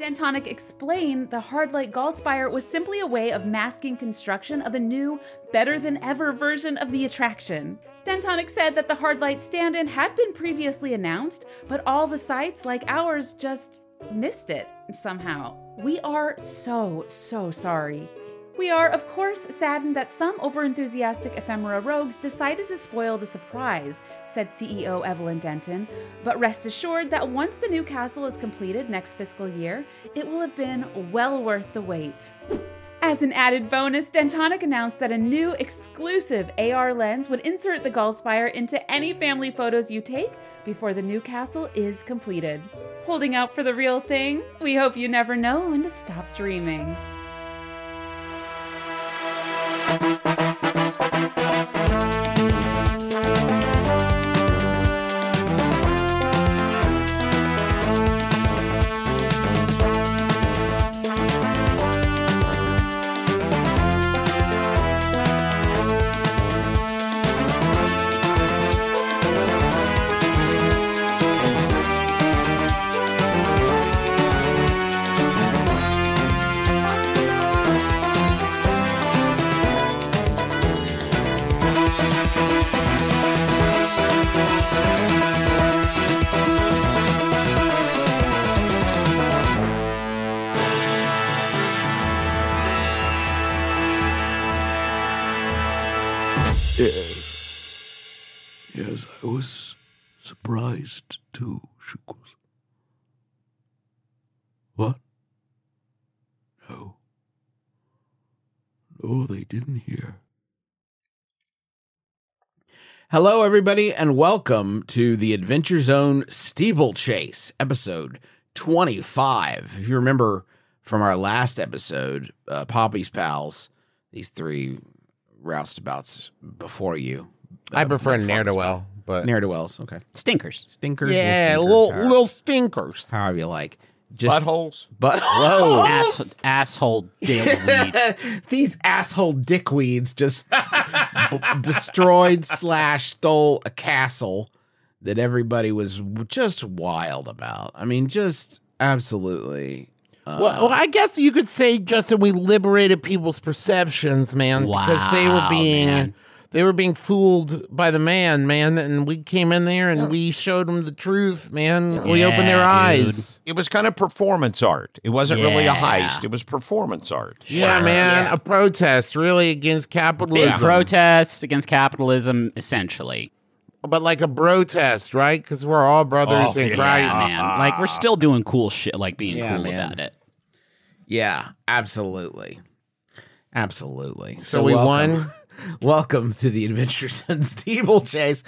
Dentonic explained the Hardlight Gallspire was simply a way of masking construction of a new, better than ever version of the attraction. Dentonic said that the Hardlight stand in had been previously announced, but all the sites, like ours, just missed it somehow. We are so, so sorry. We are, of course, saddened that some overenthusiastic ephemera rogues decided to spoil the surprise, said CEO Evelyn Denton. But rest assured that once the new castle is completed next fiscal year, it will have been well worth the wait. As an added bonus, Dentonic announced that a new exclusive AR lens would insert the Gallspire into any family photos you take before the new castle is completed. Holding out for the real thing? We hope you never know when to stop dreaming. Yes, surprised too, Shukos. What? No. No, they didn't hear. Hello, everybody, and welcome to the Adventure Zone Steeplechase, episode 25. If you remember from our last episode, uh, Poppy's Pals, these three roustabouts before you. I uh, prefer before ne'er this do one. well, but Ne'er do wells, okay. Stinkers. Stinkers, yeah, little little stinkers, little stinkers. however you like. Just Buttholes. But Whoa. Ass, asshole dickweed. These asshole dickweeds just b- destroyed slash stole a castle that everybody was just wild about. I mean, just absolutely. Uh, well, well, I guess you could say, Justin, we liberated people's perceptions, man, because they were being man. They were being fooled by the man, man, and we came in there and we showed them the truth, man. we opened their Yeah, eyes. It was kind of performance art. It wasn't really a heist. It was performance art. Yeah, Sure, man, yeah. a protest really against Big capitalism, protest against capitalism, essentially. but like a protest, right? Because we're all brothers Oh, in yeah. Christ. Man, like we're still doing cool shit, like being Yeah, cool man. about it. yeah, absolutely. Absolutely. So we welcome- won. welcome to the Adventures in Steeplechase.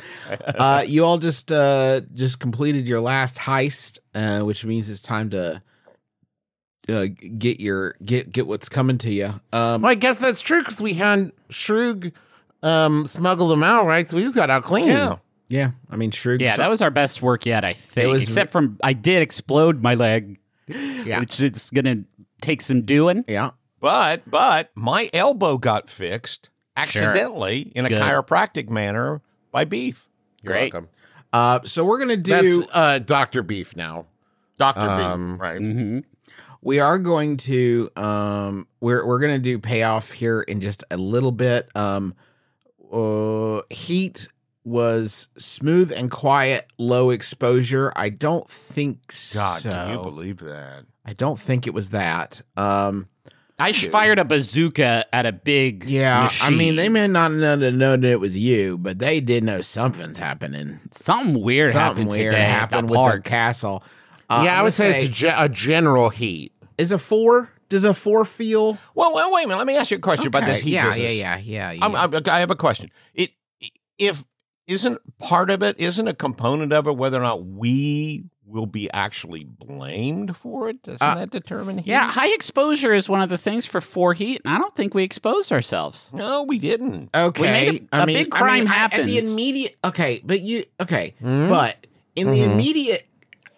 Uh, you all just uh, just completed your last heist, uh, which means it's time to uh, get your get get what's coming to you. Um, Well, I guess that's true because we had Shrug um, smuggle them out, right? So we just got out clean. Yeah. yeah, I mean, Shrug. Yeah, that was our best work yet, I think. was- Except from I did explode my leg, Yeah. which is gonna take some doing. yeah. But but my elbow got fixed accidentally in a Good. chiropractic manner by beef. You're Great. welcome. Uh, so we're gonna do. That's uh, Doctor Beef now. Doctor Um, beef, right? hmm we are going to um we're we're going to do payoff here in just a little bit um uh heat was smooth and quiet low exposure i don't think God, so can you believe that? i don't think it was that um I sh- fired a bazooka at a big yeah i mean they may not know to know that it was you but they did know something's happening something weird something happened weird today. happened at with their park. castle uh, yeah, I would gonna say, it's a, ge- a general heat. is a four does a four feel Well, well, wait a minute. Let me ask you a question about this heat yeah, business. yeah yeah yeah yeah I'm, I'm, I have a question. It if isn't part of it isn't a component of it whether or not we will be actually blamed for it? Doesn't Uh, that determine heat? Yeah, high exposure is one of the things for four heat, and I don't think we exposed ourselves. No, we didn't. Okay, made a- I a mean, big I crime mean, I- At the immediate, okay, but you, okay, Hmm? but in the Mhm. immediate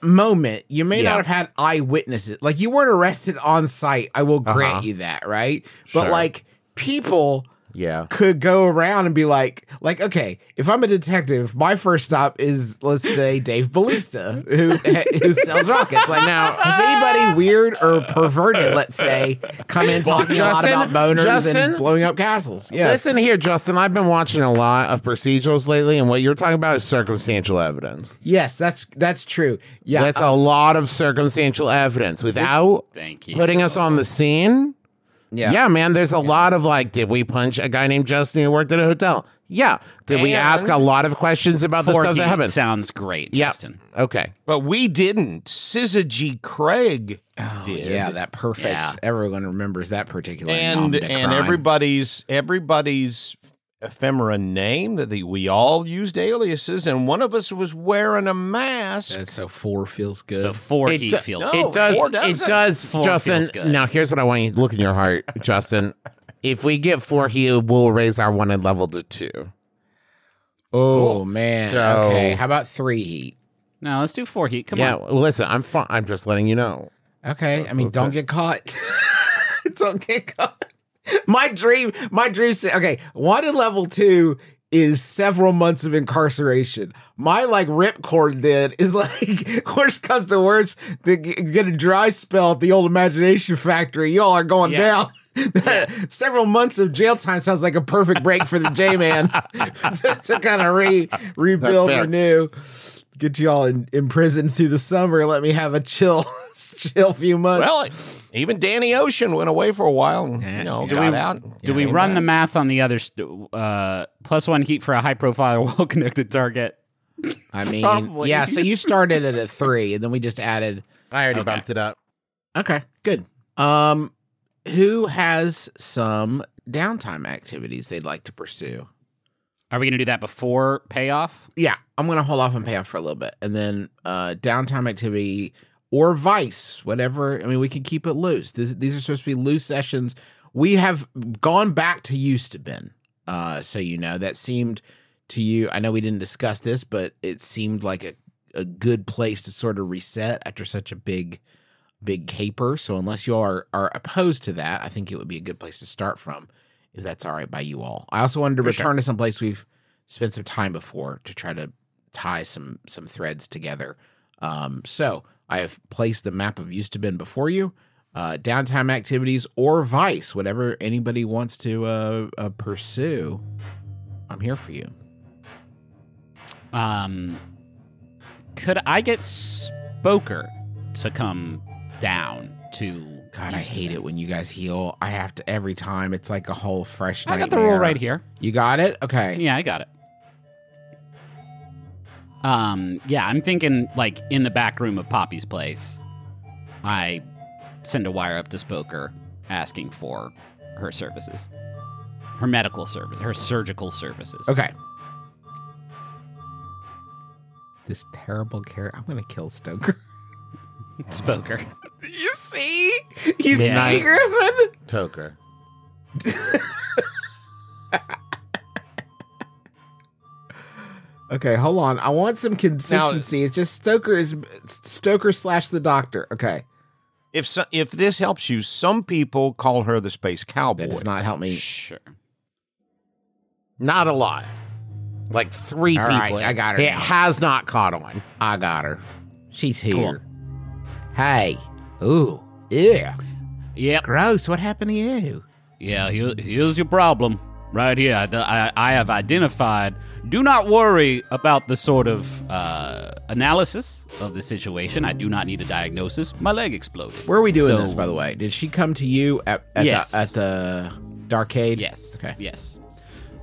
moment, you may Yeah. not have had eyewitnesses. Like you weren't arrested on site. I will grant Uh-huh. you that, right? But Sure. like people Yeah. could go around and be like, like, okay, if I'm a detective, my first stop is let's say Dave Ballista, who who sells rockets. Like now, has anybody weird or perverted, let's say, come in talking a lot about boners Justin? and blowing up castles? Yes. Listen here, Justin. I've been watching a lot of procedurals lately, and what you're talking about is circumstantial evidence. Yes, that's that's true. Yeah. That's uh, a lot of circumstantial evidence without Thank you. putting us on the scene. Yeah. Yeah, man. There's a lot of like, did we punch a guy named Justin who worked at a hotel? Yeah. Did we And- ask a lot of questions about the Four stuff that happened? sounds great, Yeah. Justin. Okay. But we didn't. Syzygy Craig oh, did. Yeah, that perfect. Yeah. Everyone remembers that particular and de and crime. everybody's everybody's ephemera name that the, we all used aliases, and one of us was wearing a mask. That's so four feels good. So four It heat do- feels No. good. It does. four It doesn't. Four Justin. feels good. Now, here's what I want you to look in your heart, Justin. If we get four heat, we'll raise our one and level to two. oh man. So- okay. How about three heat? No, let's do four heat. Come yeah. on. Well, listen, I'm fine. I'm just letting you know. Okay. I mean, That's don't it. get caught. don't get caught. My dream, my dream. Okay, wanted level two is several months of incarceration. My like ripcord then is like worst comes to worst, to g- get a dry spell at the old imagination factory. Y'all are going Yeah. down. Several months of jail time sounds like a perfect break for the J man to, to kind of re rebuild, fair. renew, get you all in, in prison through the summer. Let me have a chill, chill few months. Well, even Danny Ocean went away for a while, and you know, Do got we- out. Do we run the math on the other st- uh, plus one heat for a high profile, well connected target? I mean, Probably. yeah. So you started it at a three, and then we just added. I already Okay. bumped it up. Okay, good. Um, who has some downtime activities they'd like to pursue? Are we going to do that before payoff? Yeah, I'm gonna hold off on payoff for a little bit, and then uh, downtime activity or vice, whatever. I mean, we can keep it loose. This, these are supposed to be loose sessions. We have gone back to used to been, uh, so you know that seemed to you. I know we didn't discuss this, but it seemed like a a good place to sort of reset after such a big big caper. So unless you are are opposed to that, I think it would be a good place to start from, if that's all right by you all. I also wanted to For sure. return to some place we've spent some time before to try to tie some some threads together. Um, so I have placed the map of used to been before you. Uh, downtime activities or vice, whatever anybody wants to uh, uh, pursue. I'm here for you. Um, could I get Spoker to come down to? God, I hate it when you guys heal. I have to every time. It's like a whole fresh. I got the rule right here. You got it. Okay. Yeah, I got it. Um, yeah, I'm thinking like in the back room of Poppy's place. I send a wire up to Spoker asking for her services, her medical service, her surgical services. Okay. This terrible character. I'm gonna kill Stoker. Spoker. You see? You Yeah. see, Griffin? Toker. Okay, hold on. I want some consistency. it's just Stoker is Stoker slash the Doctor. Okay, If so, if this helps you, some people call her the space cowboy. that does not help me. Sure. Not a lot. Like three All people. right, I got her It now. has not caught on. I got her. She's here. Cool. Hey. Ooh. Yeah. Yep. Gross. What happened to you? Yeah, here, here's your problem. Right here. I, I, I have identified. Do not worry about the sort of uh, analysis of the situation. I do not need a diagnosis. My leg exploded. Where are we doing So- this, by the way? Did she come to you at, at Yes. the at the Darkade? Yes. Okay. Yes.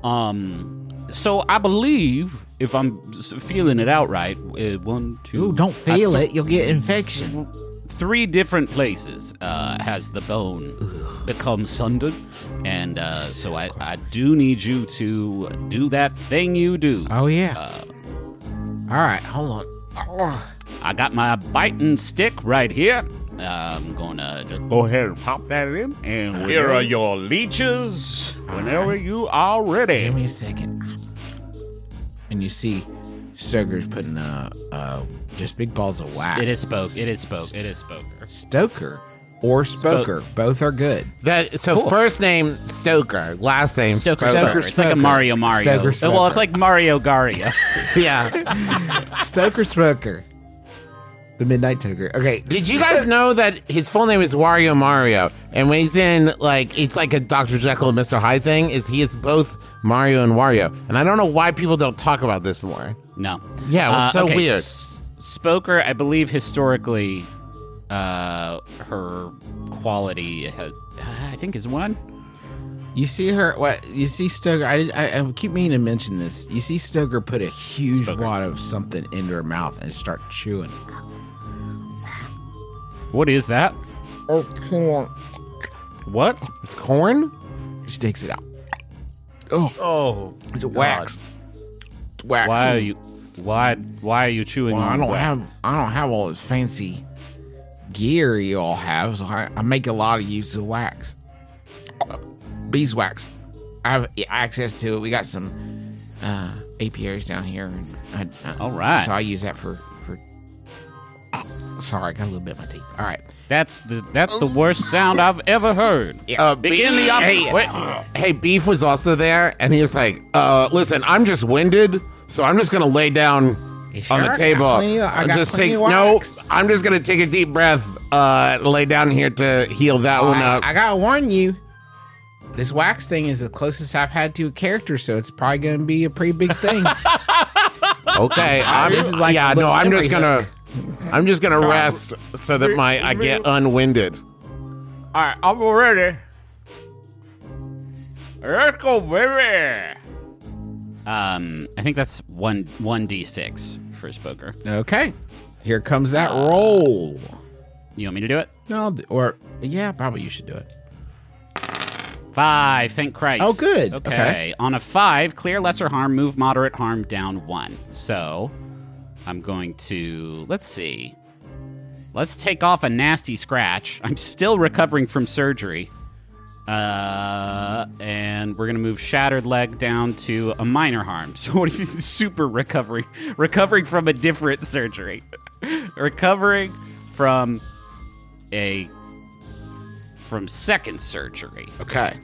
Um. So I believe, if I'm feeling it out right, uh, one, two, Ooh, don't feel th- it. You'll get infection. Three different places uh, has the bone become sundered, and uh, so I, I do need you to do that thing you do. Oh yeah. Uh, All right. Hold on. Oh. I got my biting stick right here. I'm gonna just go ahead and pop that in, and Here whenever- are your leeches. whenever you are ready. Give me a second. And you see, Stoker's putting uh uh just big balls of wax. It is spoke. It is spoke. It is spoke. Stoker or Spoker. Both are good. That so first name Stoker, last name Stoker Spoker. Stoker. It's like a Mario Mario. Stoker well, it's like Mario Garia. Yeah. Stoker Spoker. The Midnight Toker. Okay. Did you guys know that his full name is Wario Mario, and when he's in like it's like a Dr. Jekyll and Mr. Hyde thing, is he is both Mario and Wario, and I don't know why people don't talk about this more. No. Yeah, it was uh, so okay, weird. S- Spoker, I believe historically, uh, her quality has, I think is one. You see her? What you see, Stoker? I, I, I keep meaning to mention this. You see Stoker put a huge Stoker. wad of something into her mouth and start chewing. What is that? Oh, corn! What? It's corn. She takes it out. Oh, oh, It's a wax. It's wax. Why are you? Why? Why are you chewing Well, I on don't wax? have. I don't have all this fancy gear you all have, so I, I make a lot of use of wax. Beeswax. I have access to it. We got some uh, apiaries down here. And I, I, All right. So I use that for for. Sorry, I got a little bit in my teeth. All right. That's the that's the worst sound I've ever heard. Uh, Begin the op- hey, wait. hey, Beef was also there, and he was like, uh, "Listen, I'm just winded, so I'm just gonna lay down sure? on the table. I and got just plenty take of no. I'm just gonna take a deep breath, uh, lay down here to heal that one I, up. I gotta warn you. This wax thing is the closest I've had to a character, so it's probably gonna be a pretty big thing. okay, I'm, This is like yeah, no, I'm just gonna, I'm just gonna rest so that my I get unwinded. All right, I'm ready. Let's go, baby. Um, I think that's one one d six for Spoker. okay. Here comes that roll. You want me to do it? No, or yeah, probably you should do it. Five. Thank Christ. Oh, good. Okay. Okay. On a five, clear lesser harm, move moderate harm down one. So I'm going to let's see. Let's take off a nasty scratch. I'm still recovering from surgery. Uh, and we're gonna move shattered leg down to a minor harm. So what is super recovery? Recovering from a different surgery. recovering from a from second surgery. Okay.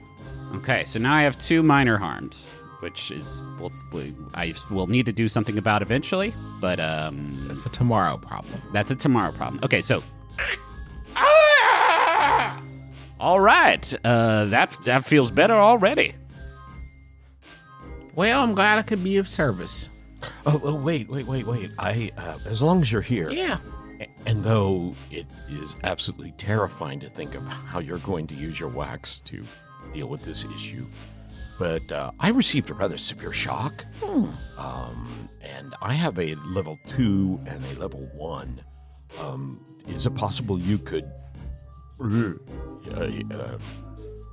Okay, so now I have two minor harms, which is well, we- I will need to do something about eventually, but um, That's a tomorrow problem. that's a tomorrow problem. Okay, so. All right, uh, that that feels better already. Well, I'm glad I could be of service. oh, oh, wait, wait, wait, wait. I, uh, as long as you're here, Yeah. and though it is absolutely terrifying to think of how you're going to use your wax to deal with this issue, but uh, I received a rather severe shock, um, and I have a level two and a level one. Um, is it possible you could uh, uh,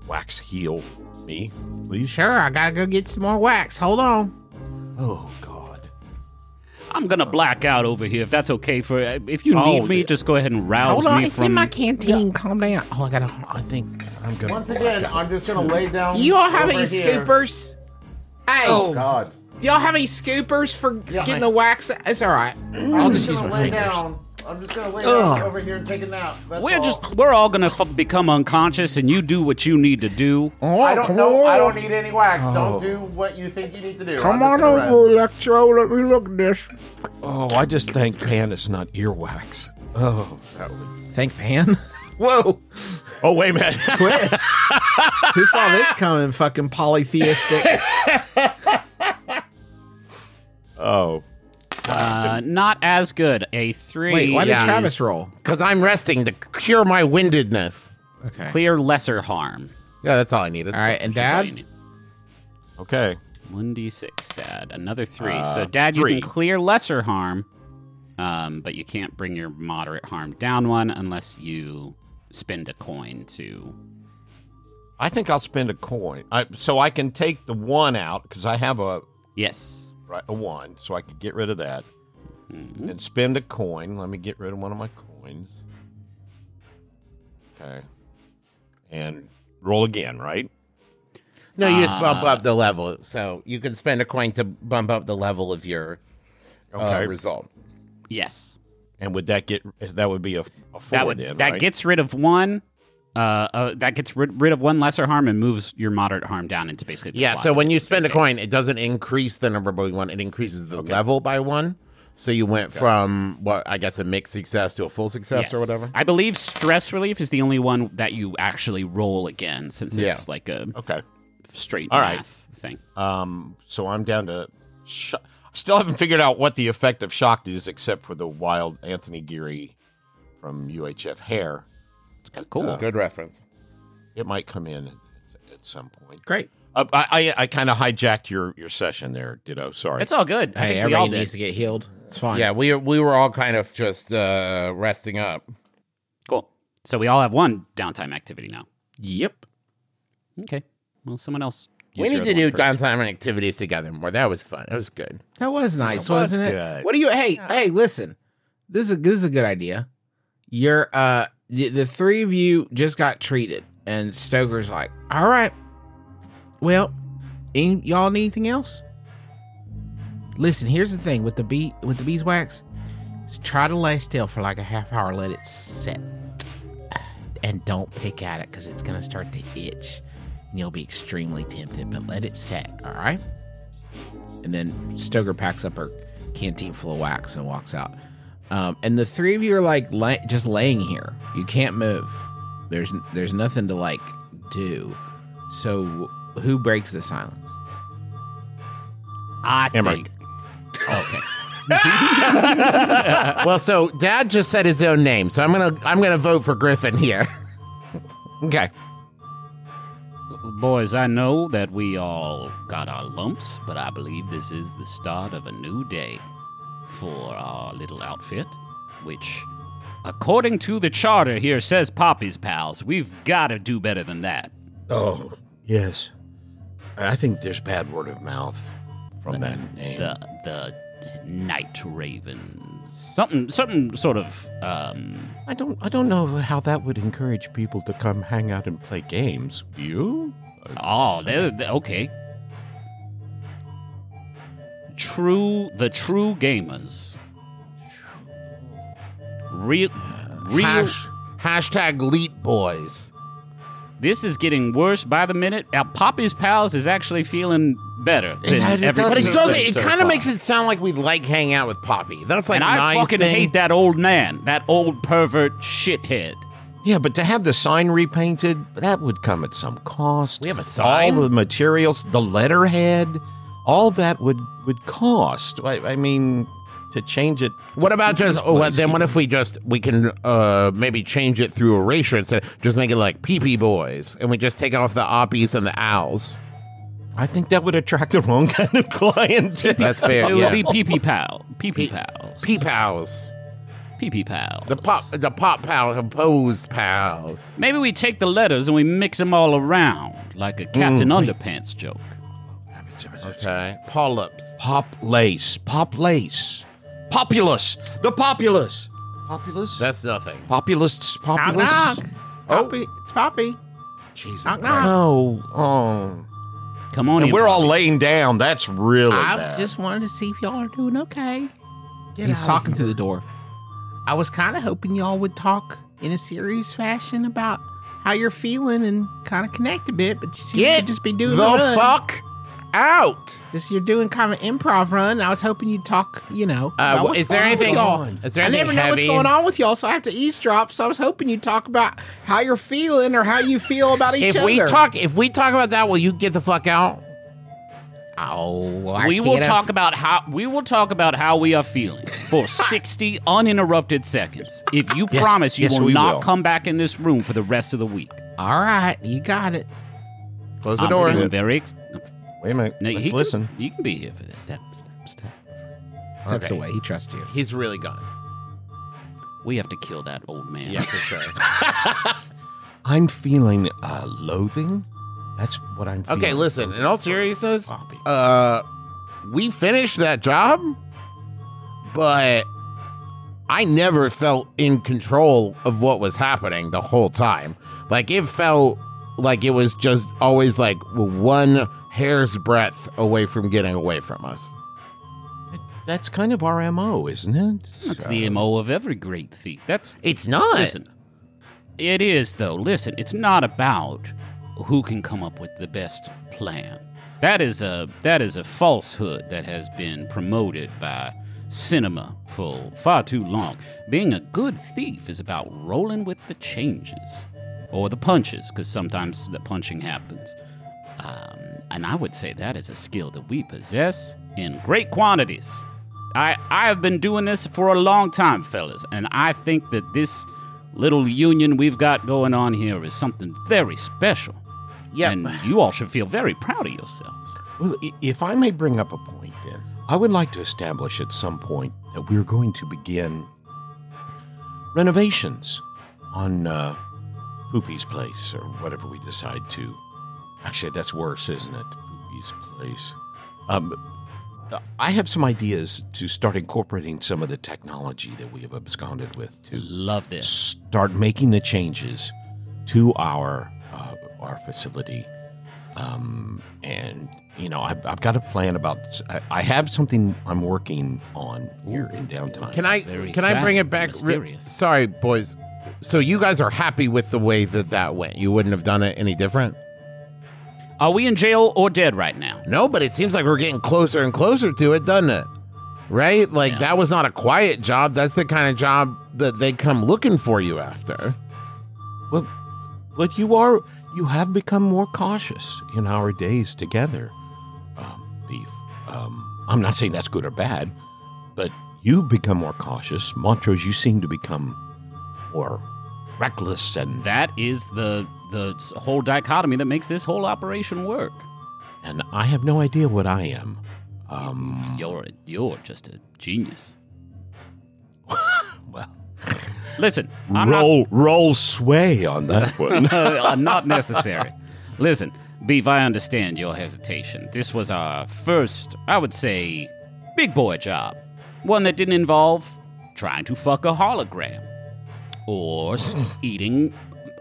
wax heal me, please? Sure, I gotta go get some more wax. Hold on. Oh God. I'm gonna black out over here if that's okay for. If you need Oh, me, yeah. just go ahead and rouse Hold on. me It's from. in my canteen. Calm down. Oh, I gotta. I think I'm gonna. Once again, I'm just gonna lay down. Do you all have over any here. scoopers? Hey, Oh God, do y'all have any scoopers for getting the wax? It's all right. I'll just use my lay fingers. down. I'm just gonna lay Ugh. over here and take a nap. That's we're all. just. We're all gonna f- become unconscious, and you do what you need to do. Oh, I don't know. I don't need any wax. Oh. Don't do what you think you need to do. Come on over, rest. Electro. Let me look at this. Oh, I just thank Pan it's not earwax. Oh, that would. Thank Pan. Whoa, Oh, wait a minute. twist. Who saw this coming? Fucking polytheistic. oh, Uh, not as good. A three. Wait, why did Yeah, Travis roll? Because I'm resting to cure my windedness. Okay. clear lesser harm. Yeah, that's all I needed. All right, and That's Dad. okay. One d six, Dad. Another three. Uh, so, Dad, you can clear lesser harm, um, but you can't bring your moderate harm down one unless you spend a coin to. I think I'll spend a coin, I, so I can take the one out because I have a Yes. Right, a one, so I could get rid of that Mhm. and spend a coin. Let me get rid of one of my coins. Okay, and roll again, right? No, you just bump Ah. up the level. So you can spend a coin to bump up the level of your Okay, uh, result. Yes. and would that get that would be a, a four That would then, that right? gets rid of one, uh, uh, that gets rid, rid of one lesser harm and moves your moderate harm down into basically the Yeah, slot so when you spend a takes. coin, it doesn't increase the number by one; it increases the level by one. So you went from what I guess a mixed success to a full success or whatever. I believe stress relief is the only one that you actually roll again, since it's Yeah. like a Okay. straight All right. math thing. Um, so I'm down to. Sh- Still haven't figured out what the effect of shocked is, except for the wild Anthony Geary from UHF hair. Cool. Good reference. It might come in at, at some point. Great. Uh, I I, I kind of hijacked your, your session there, Ditto. Sorry. It's all good. I Hey, think we all everybody did. needs to get healed. It's fine. Yeah, we we were all kind of just uh, resting up. Cool. So we all have one downtime activity now. Yep. Okay. Well, someone else. We need to do one first. downtime activities together more. That was fun. That was good. That was nice, That was wasn't it? good. What do you? Hey, hey, listen. This is a, this is a good idea. You're uh the, three of you just got treated, and Stoker's like, all right. Well, any, y'all need anything else? Listen, here's the thing with the bee with the beeswax. Try to lay still for like a half hour. Let it set, and don't pick at it because it's gonna start to itch, and you'll be extremely tempted. But let it set. All right. And then Stoker packs up her canteen full of wax and walks out. Um, and the three of you are like la- just laying here. You can't move. There's there's nothing to like do. So who breaks the silence? I Emerich. think. Okay. well, so Dad just said his own name, so I'm gonna I'm gonna vote for Griffin here. okay. Boys, I know that we all got our lumps, but I believe this is the start of a new day for our little outfit, which, according to the charter here, says Poppy's pals. We've got to do better than that. Oh yes. I think there's bad word of mouth from that name. The the Night Ravens, something something sort of um. I don't I don't know how that would encourage people to come hang out and play games. You? Oh, they're, they're- okay. True, the true gamers. Real, real. Hash, hashtag Leet Boys. This is getting worse by the minute. Our Poppy's pals is actually feeling better than It- it everybody But it does- doesn't. It so kind of makes it sound like we like hanging out with Poppy. That's like And I fucking thing. hate that old man, that old pervert shithead. Yeah, but to have the sign repainted, that would come at some cost. We have a sign? All the materials, the letterhead, all that would would cost. I, I mean, to change it. What about just? this place, then what even. if we just we can uh maybe change it through erasure instead? Just make it like pee pee boys, and we just take off the oppies and the owls. I think that would attract the wrong kind of client. That's fair. It yeah. would be pee pee pal, pee pee pals, pee pals. pee pee pals. The pop the pop pal pose pals. Maybe we take the letters and we mix them all around like a Captain Underpants joke. Okay. Polyps. Pop lace, pop lace, populous, the populace, populace, That's nothing. populists, Knock populace. knock. Oh. Poppy, it's Poppy. Jesus Knock Christ. No, oh, Come on, and in, we're all laying down. That's really I bad. just wanted to see if y'all are doing okay. He's talking to the door. I was kind of hoping y'all would talk in a serious fashion about how you're feeling and kind of connect a bit, but you seem Get to just be doing the a run. fuck out. Just you're doing kind of improv run. I was hoping you'd talk, you know. Uh, about what's is there going on with anything? y'all. Is there anything I anything never know what's going on with y'all, so I have to eavesdrop. So I was hoping you'd talk about how you're feeling or how you feel about each If other. we talk, if we talk about that, will you get the fuck out? oh, I we will talk about how we will talk about how we are feeling for 60 uninterrupted seconds. If you Yes, promise you yes, will not will. come back in this room for the rest of the week. All right, you got it. Close the I'm door. feeling very ex- Wait a minute. No, Let's he can- listen. you can be here for this. Step, step, step. Steps Okay. away. He trusts you. He's really gone. We have to kill that old man. Yeah, for sure. I'm feeling uh, loathing. That's what I'm feeling. Okay, listen. In all seriousness, Poppy. uh, we finished that job, but I never felt in control of what was happening the whole time. Like it felt like it was just always like one hair's breadth away from getting away from us. That's kind of our MO, isn't it? That's the MO of every great thief. That's It's not. listen. It is, though. Listen, it's not about who can come up with the best plan. That is a that is a falsehood that has been promoted by cinema for far too long. Being a good thief is about rolling with the changes or the punches, because sometimes the punching happens. Um, and I would say that is a skill that we possess in great quantities. I I have been doing this for a long time, fellas, and I think that this little union we've got going on here is something very special. Yeah. And you all should feel very proud of yourselves. Well, if I may bring up a point, then I would like to establish at some point that we're going to begin renovations on uh, Poopy's place or whatever we decide to. Actually, that's worse, isn't it? Poopy's place. Um, I have some ideas to start incorporating some of the technology that we have absconded with to Love this. start making the changes to our uh, our facility. Um, and you know, I've, I've got a plan about. I, I have something I'm working on here in downtown. Can I can I bring it back? re- sorry, boys. So you guys are happy with the way that that went? You wouldn't have done it any different? Are we in jail or dead right now? No, but it seems like we're getting closer and closer to it, doesn't it? Right? Like Yeah. that was not a quiet job. That's the kind of job that they come looking for you after. Well, but you are you have become more cautious in our days together, um, beef. Um, I'm not saying that's good or bad, but you've become more cautious. Montrose, you seem to become more reckless and That is the the whole dichotomy that makes this whole operation work. and I have no idea what I am. Um, You're you're just a genius. well, Listen, I'm not roll roll sway on that one. uh, not necessary. Listen, Beef, I understand your hesitation. This was our first, I would say, big boy job. One that didn't involve trying to fuck a hologram or eating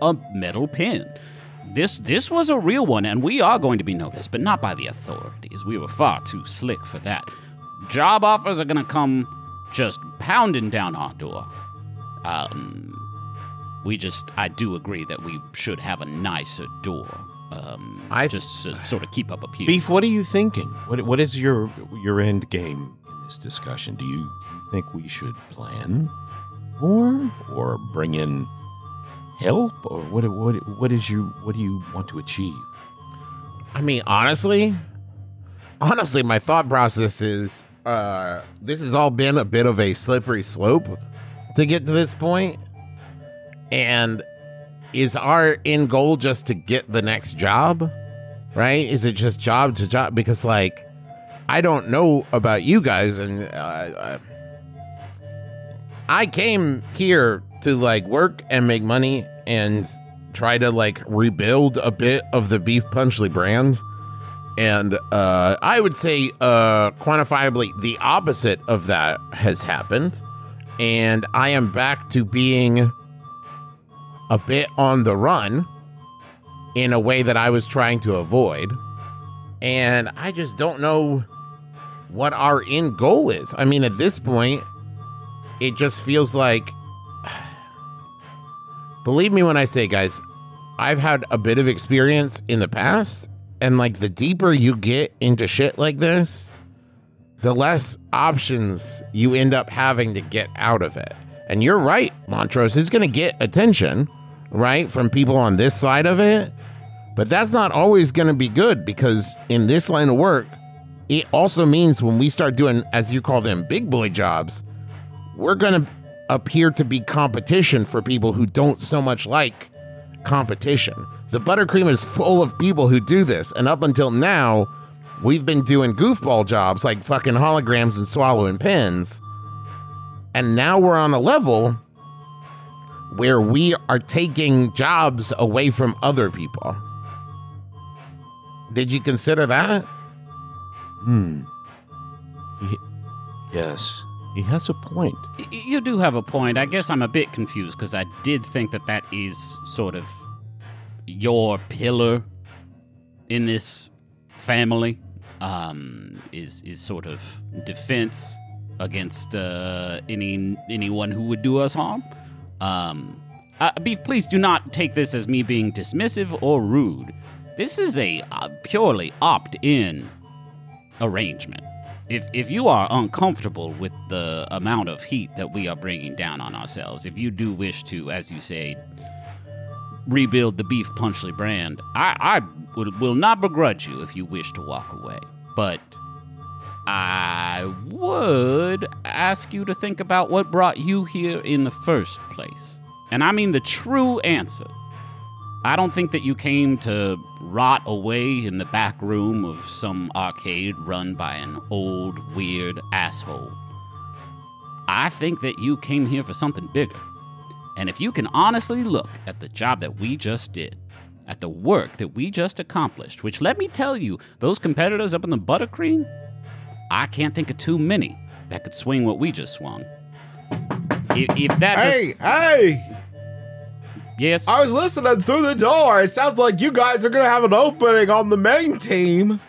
a metal pin. This this was a real one, and we are going to be noticed, but not by the authorities. We were far too slick for that. Job offers are gonna come just pounding down our door. Um, we just, I do agree that we should have a nicer door. Um, I- just to sort of keep up appearance. Beef, what are you thinking? What what is your your end game in this discussion? Do you, think we should plan more or bring in help or what what what is you what do you want to achieve? I mean, honestly, honestly, my thought process is uh, this has all been a bit of a slippery slope to get to this point. And is our end goal just to get the next job? Right? Is it just job to job? Because, like, I don't know about you guys, and uh, I came here to like work and make money and try to like rebuild a bit of the beef Punchley brand. And uh, i would say uh, quantifiably the opposite of that has happened. And i am back to being a bit on the run in a way that i was trying to avoid. And i just don't know what our end goal is. I mean at this point it just feels like believe me when I say, guys, I've had a bit of experience in the past, and like the deeper you get into shit like this, the less options you end up having to get out of it. And you're right, Montrose is going to get attention, right, from people on this side of it. But that's not always going to be good because in this line of work, it also means when we start doing, as you call them, big boy jobs, we're going to appear to be competition for people who don't so much like competition. The buttercream is full of people who do this, and up until now, we've been doing goofball jobs like fucking holograms and swallowing pins. And now we're on a level where we are taking jobs away from other people. Did you consider that? Hmm. Yes, he has a point. You do have a point. I guess I'm a bit confused because I did think that that is sort of your pillar in this family. Um, is is sort of defense against uh, any anyone who would do us harm. Um, Uh, Beef, please do not take this as me being dismissive or rude. This is a uh, purely opt in arrangement. If, if you are uncomfortable with the amount of heat that we are bringing down on ourselves, if you do wish to, as you say, rebuild the Beef Punchley brand, I, I will not begrudge you if you wish to walk away. But I would ask you to think about what brought you here in the first place. And I mean the true answer. I don't think that you came to rot away in the back room of some arcade run by an old, weird asshole. I think that you came here for something bigger. And if you can honestly look at the job that we just did, at the work that we just accomplished, which let me tell you, those competitors up in the buttercream, I can't think of too many that could swing what we just swung. If, if that Hey, hey! Yes, I was listening through the door. It sounds like you guys are gonna have an opening on the main team.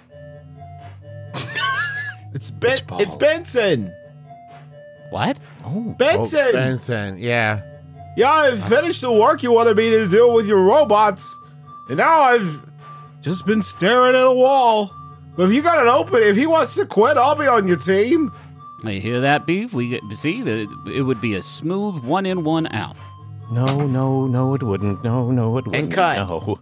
it's ben- it's Benson. what? Oh, oh Benson. Oh, Benson, yeah. yeah, I've uh, finished the work you wanted me to do with your robots, and now I've just been staring at a wall. But if you got an opening, if he wants to quit, I'll be on your team. You hear that, beef? We get, see that it would be a smooth one in, one out. No, no, no, it wouldn't. No, no, it wouldn't. And cut. No.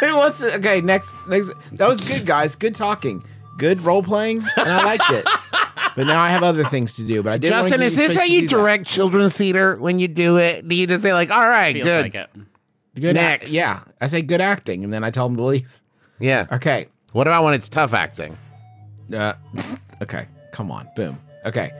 He wants to, okay, next, next. That was good, guys. Good talking. Good role playing, and I liked it. But now I have other things to do. But I did. Justin, is this how you direct children's theater when you do it? Do you just say like, "All right, Feels good, like it. Good Next. Act, yeah, I say good acting, and then I tell them to leave. yeah"? Okay. What about when it's tough acting? Uh, okay. Come on. Boom. Okay.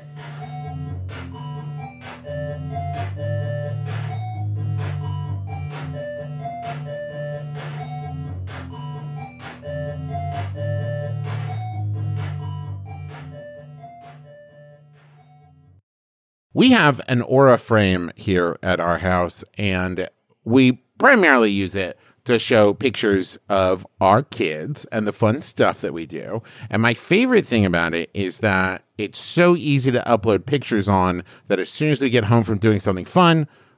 We have an Aura frame here at our house, and we primarily use it to show pictures of our kids and the fun stuff that we do. And my favorite thing about it is that it's so easy to upload pictures on that as soon as we get home from doing something fun,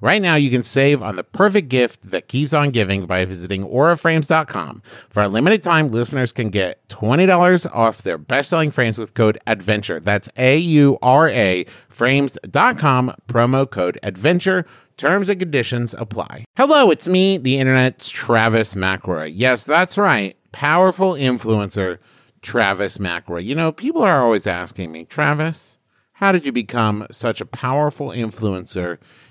Right now, you can save on the perfect gift that keeps on giving by visiting auraframes.com. For a limited time, listeners can get $20 off their best selling frames with code ADVENTURE. That's A U R A frames.com, promo code ADVENTURE. Terms and conditions apply. Hello, it's me, the internet's Travis McElroy. Yes, that's right. Powerful influencer, Travis McElroy. You know, people are always asking me, Travis, how did you become such a powerful influencer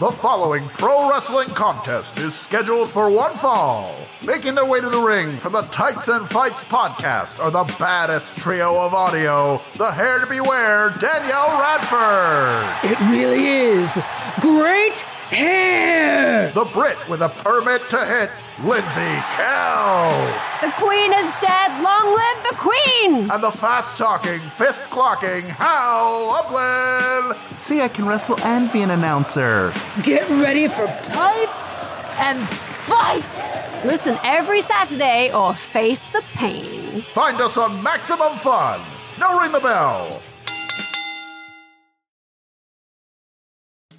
The following pro wrestling contest is scheduled for one fall. Making their way to the ring for the Tights and Fights podcast are the baddest trio of audio, the hair to beware, Danielle Radford. It really is. Great hair! The Brit with a permit to hit, Lindsey Kelk. The queen is dead. Long live the queen! And the fast talking, fist clocking, Hal Lublin. See, I can wrestle and be an announcer. Get ready for tights and fight! Listen every Saturday or face the pain. Find us on Maximum Fun. Now ring the bell.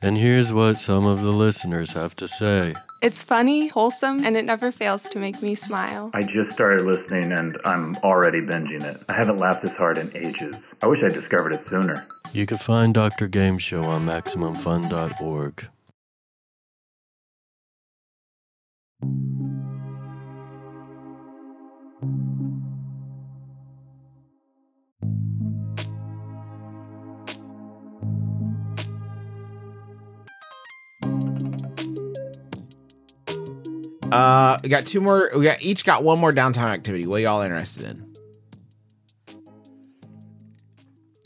And here's what some of the listeners have to say. It's funny, wholesome, and it never fails to make me smile. I just started listening and I'm already binging it. I haven't laughed this hard in ages. I wish I discovered it sooner. You can find Dr. Game Show on MaximumFun.org. Uh, we got two more. We got each got one more downtime activity. What y'all interested in?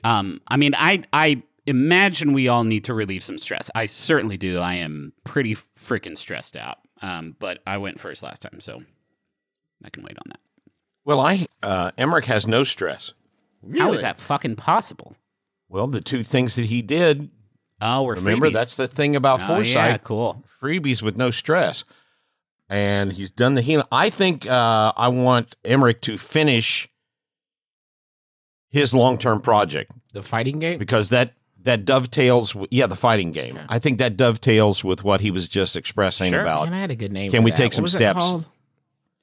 Um, I mean, I I imagine we all need to relieve some stress. I certainly do. I am pretty freaking stressed out. Um, but I went first last time, so I can wait on that. Well, I uh, Emerich has no stress. How is that fucking possible? Well, the two things that he did. Oh, we're remember freebies. that's the thing about Oh, foresight. yeah, cool. Freebies with no stress, and he's done the healing. I think uh, I want Emerich to finish his long-term project, the fighting game, because that that dovetails. With, yeah, the fighting game. I think that dovetails with what he was just expressing Sure. about. Man, I had a good name Can for we that. take What some was steps?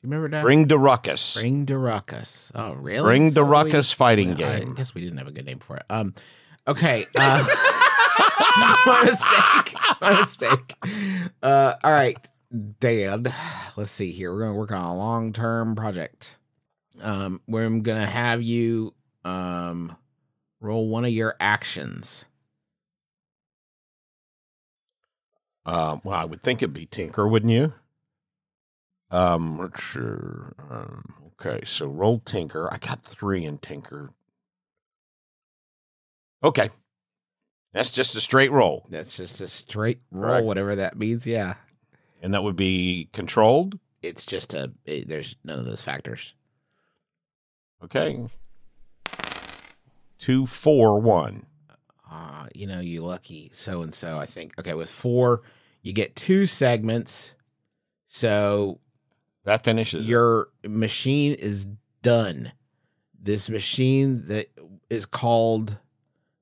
remember that? Bring the ruckus. Bring the ruckus. Oh, really? Bring the ruckus fighting Well, I guess we didn't have a good name for it. Um, okay. Uh, my mistake. My mistake. Uh, all right, Dad. Let's see here. We're going to work on a long term project. Um, where I'm going to have you um roll one of your actions. Uh, well, I would think it'd be Tinker, wouldn't you? Um, let's see. Um, okay, so roll Tinker. I got three in Tinker. Okay, that's just a straight roll, That's just a straight roll, Correct. whatever that means. Yeah, and that would be controlled. it's just a. It, there's none of those factors. Okay, two, four, one. uh, you know, you lucky so and so. I think okay with four, you get two segments, so that finishes. it. your machine is done. This machine that is called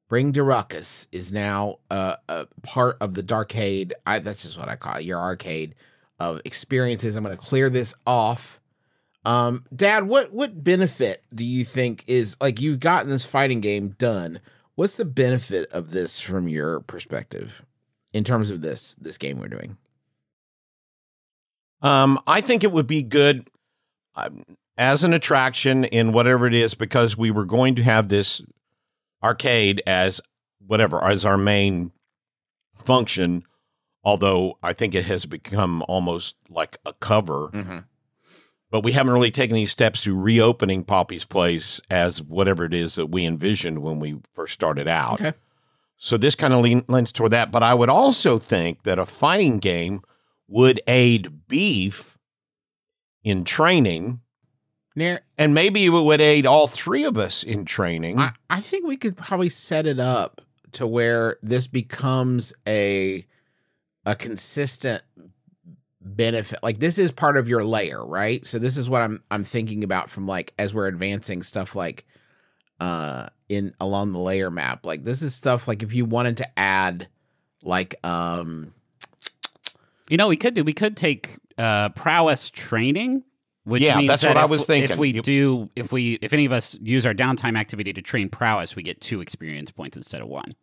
Bring to Ruckus is now uh, a part of the Darkade. I, that's just what I call it, your arcade of experiences. I'm going to clear this off. Um, Dad, what what benefit do you think is like you've gotten this fighting game done? What's the benefit of this from your perspective in terms of this this game we're doing? Um, I think it would be good um, as an attraction in whatever it is because we were going to have this arcade as whatever as our main function. Although I think it has become almost like a cover, Mm-hmm. but we haven't really taken any steps to reopening Poppy's Place as whatever it is that we envisioned when we first started out. Okay. So this kind of lean, lends toward that. But I would also think that a fighting game would aid beef in training. Near, and maybe it would aid all three of us in training. I, I think we could probably set it up to where this becomes a a consistent benefit. Like this is part of your layer, right? So this is what I'm I'm thinking about from like as we're advancing stuff like uh in along the layer map. Like this is stuff like if you wanted to add like um You know, we could do. We could take uh, prowess training, which Yeah, means that's that what I if- was thinking. If we You- do, if we, if any of us use our downtime activity to train prowess, we get two experience points instead of one.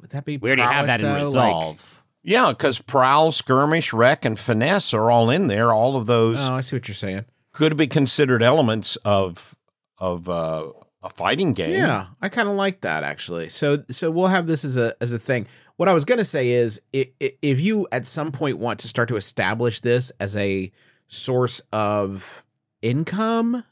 would that be We already have prowess, that in though? Like- resolve. yeah, because prowl, skirmish, wreck, and finesse are all in there. All of those oh, I see what you're saying. could be considered elements of of uh, a fighting game. Yeah, I kind of like that actually. So so we'll have this as a as a thing. What I was going to say is i- i- if you at some point want to start to establish this as a source of income,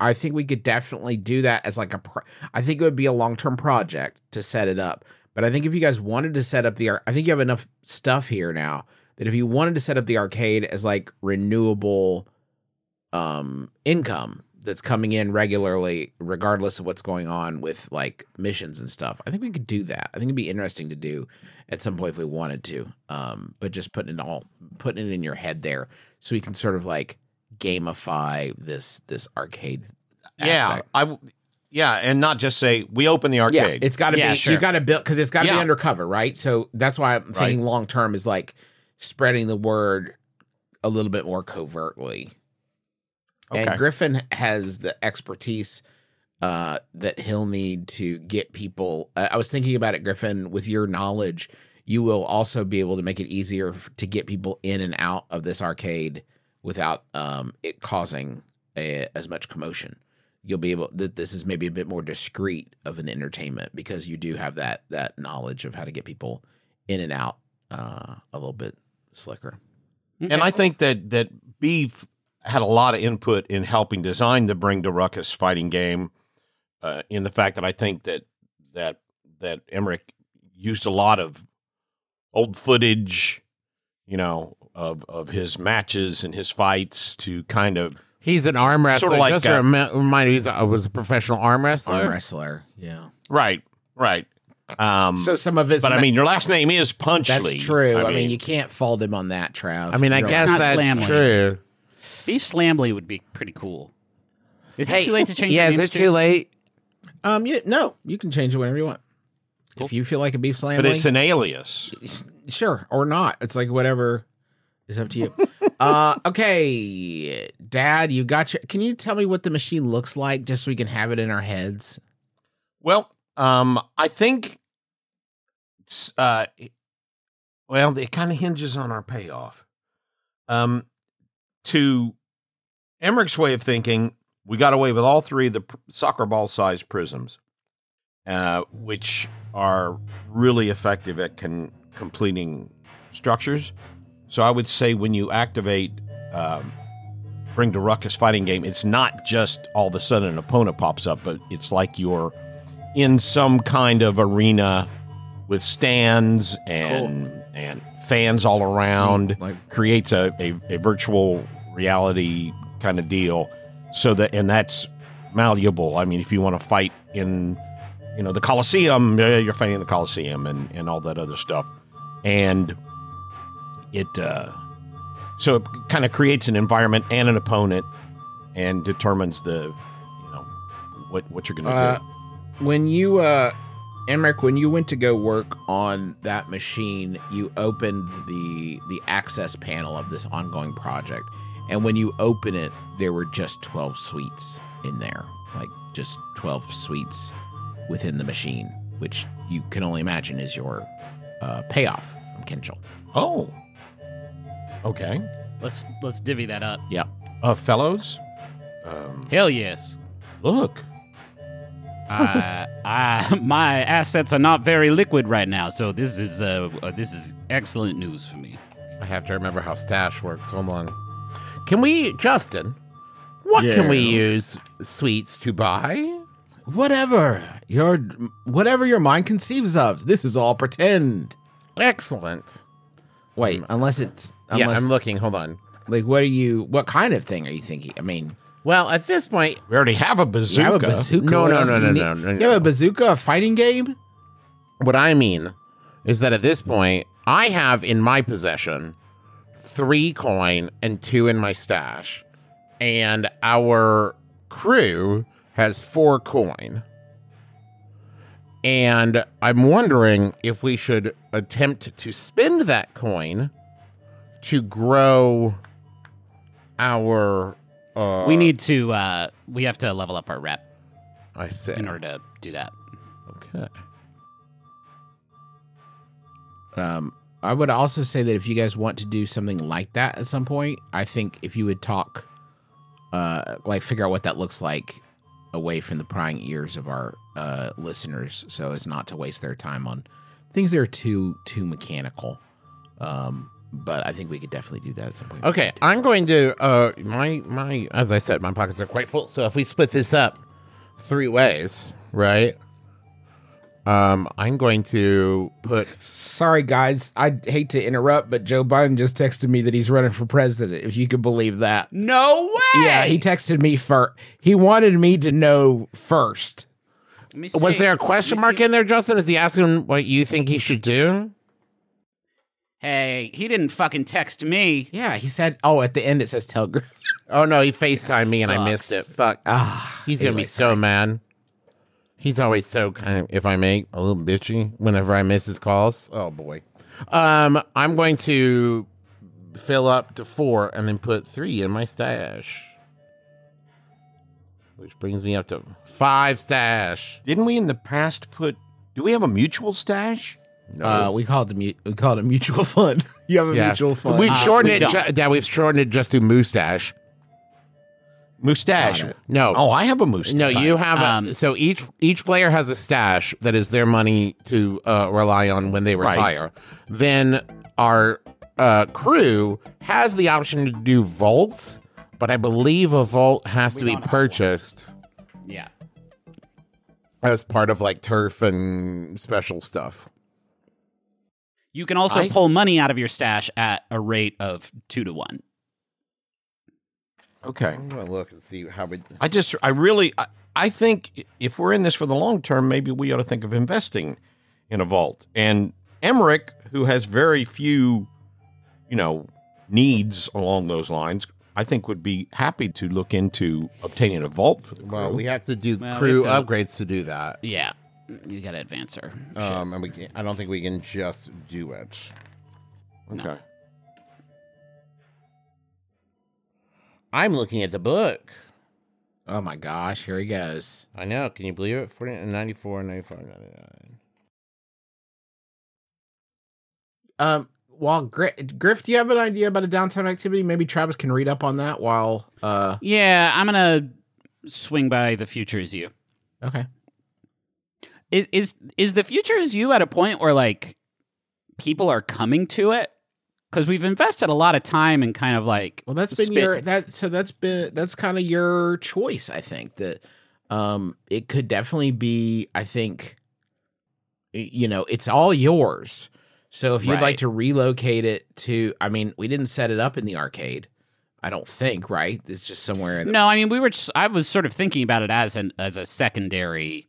I think we could definitely do that as like a pro- I think it would be a long-term project to set it up. But I think if you guys wanted to set up the I think you have enough stuff here now that if you wanted to set up the arcade as like renewable um income that's coming in regularly regardless of what's going on with like missions and stuff i think we could do that i think it'd be interesting to do at some point if we wanted to um but just putting it all putting it in your head there so we can sort of like gamify this this arcade yeah, aspect. I w- yeah, and not just say we open the arcade. Yeah, it's got to Yeah, be. sure. You got to build because it's got to Yeah. be undercover, right? So that's why I'm thinking long term is like spreading the word a little bit more covertly. Okay. And Griffin has the expertise uh, that he'll need to get people. Uh, I was thinking about it, Griffin. With your knowledge, you will also be able to make it easier to get people in and out of this arcade without um, it causing a, as much commotion. You'll be able that this is maybe a bit more discreet of an entertainment because you do have that that knowledge of how to get people in and out uh, a little bit slicker. And I think that that Beef had a lot of input in helping design the Bring to Ruckus fighting game. Uh, in the fact that I think that that that Emerich used a lot of old footage, you know, of of his matches and his fights to kind of He's an arm wrestler. Sort of like Just to a- remi- remind you, he's a, was a professional arm wrestler. Arm wrestler, yeah. right, right. Um, So some of his, but I mean, your last name is Punchley. That's true. I, mean, you can't fault him on that, Trav. I mean, I You're guess not that's Slamley. true. Beef Slamley would be pretty cool. Is Hey, it too late to change? Yeah, your is it too late? Um, yeah, no, you can change it whenever you want. If you feel like a beef slam, but it's an alias. sure or not. It's like whatever is up to you. uh, okay, Dad, you got your. Can you tell me what the machine looks like, just so we can have it in our heads? Well, um, I think, it's, uh, well, it kind of hinges on our payoff. Um, to Emerich's way of thinking, we got away with all three of the pr- soccer ball sized prisms, uh, which are really effective at con- completing structures. So I would say when you activate um, Bring to Ruckus fighting game, it's not just all of a sudden an opponent pops up, but it's like you're in some kind of arena with stands and and fans all around. Like- creates a, a, a virtual reality kind of deal. So that and that's malleable. I mean, if you want to fight in you know, the Coliseum. You're fighting the Coliseum and and all that other stuff, and it uh, so it kind of creates an environment and an opponent, and determines the you know what what you're going to Uh, do. when you uh Emerich, when you went to go work on that machine, you opened the the access panel of this ongoing project. And when you open it, there were just 12 sweets in there. Like just 12 sweets within the machine, which you can only imagine is your uh, payoff from Kinchel. Oh. Okay. Let's let's divvy that up. Yep. Uh, fellows. Um, Hell yes. look. uh, I, my assets are not very liquid right now, so this is uh, uh, this is excellent news for me. I have to remember how stash works. Hold on. Can we, Justin? What can we use sweets to buy? Whatever your whatever your mind conceives of. This is all pretend. Excellent. Wait, mm. unless it's yeah, I'm looking. Hold on. like what are you what kind of thing are you thinking? I mean, Well, at this point, We already have a you bazooka. have a bazooka. No, What no, no, no, no, no, You have a bazooka, a fighting game? what I mean is that at this point, I have in my possession three coin and two in my stash, and our crew has four coin. And I'm wondering if we should attempt to spend that coin to grow our. Uh, we need to uh, we have to level up our rep I see. in order to do that. Okay. Um, I would also say that if you guys want to do something like that at some point, I think if you would talk, uh, like figure out what that looks like away from the prying ears of our uh, listeners, so as not to waste their time on things that are too too mechanical. Um, but I think we could definitely do that at some point. Okay, I'm going to uh my my as I said, my pockets are quite full. So if we split this up three ways, right? Um, I'm going to put Sorry, guys. I hate to interrupt, but Joe Biden just texted me that he's running for president. If you could believe that. No way. Yeah, he texted me for. He wanted me to know first. Let Was there a question mark in there, Justin? Is he asking what you think he should do? Hey, he didn't fucking text me. Yeah, he said. Oh, at the end it says Telegram. Oh no, he FaceTimed me and I missed it. Fuck. Ah, He's gonna be anyway, so mad. He's always so kind of, if I may, a little bitchy whenever I miss his calls. Oh boy. Um, I'm going to fill up to four and then put three in my stash, which brings me up to five stash. Didn't we in the past put? Do we have a mutual stash? No. Uh, we called it mu- we called it mutual fund. you have a Yeah. mutual fund. We've Uh, shortened we it. Ju- yeah, we've shortened it just to mustache. Mustache. Got. No. Oh, I have a mustache. No, you have Um, a, so each each player has a stash that is their money to uh, rely on when they Right. retire. Then our uh, crew has the option to do vaults, but I believe a vault has to be don't have one. purchased Yeah. as part of like turf and special stuff. You can also I- pull money out of your stash at a rate of two to one. Okay. I'm gonna look and see how we. I just, I really, I, I think if we're in this for the long term, maybe we ought to think of investing in a vault. And Emerich, who has very few, you know, needs along those lines, I think would be happy to look into obtaining a vault for the crew. Well, we have to do Well, we crew have to- upgrades to do that. Yeah. You got to advance her. Um, and we can, I don't think we can just do it. okay. I'm looking at the book. oh my gosh, here he goes. I know. Can you believe it? 40, 94, 94, 99. Um, while Griff, Griff, do you have an idea about a downtime activity? Maybe Travis can read up on that while. Uh, Yeah, I'm gonna swing by the future is you. okay. Is is is the future is you at a point where like people are coming to it? Because we've invested a lot of time and kind of like Well, that's been spit- your that. So that's been that's kind of your choice. I think that um, it could definitely be. I think you know it's all yours. So if you'd Right. like to relocate it to, I mean, we didn't set it up in the arcade. I don't think, right? It's just somewhere in the No, I mean we were. Just, I was sort of thinking about it as an as a secondary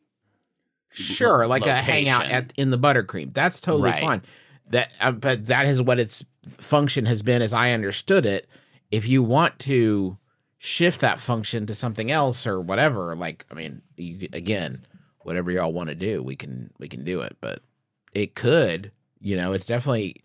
Sure, like a hangout at in the buttercream. That's totally Right. fine. That, uh, but that is what its function has been, as I understood it. If you want to shift that function to something else or whatever, like I mean, you, again, whatever y'all want to do, we can we can do it. But it could, you know, it's definitely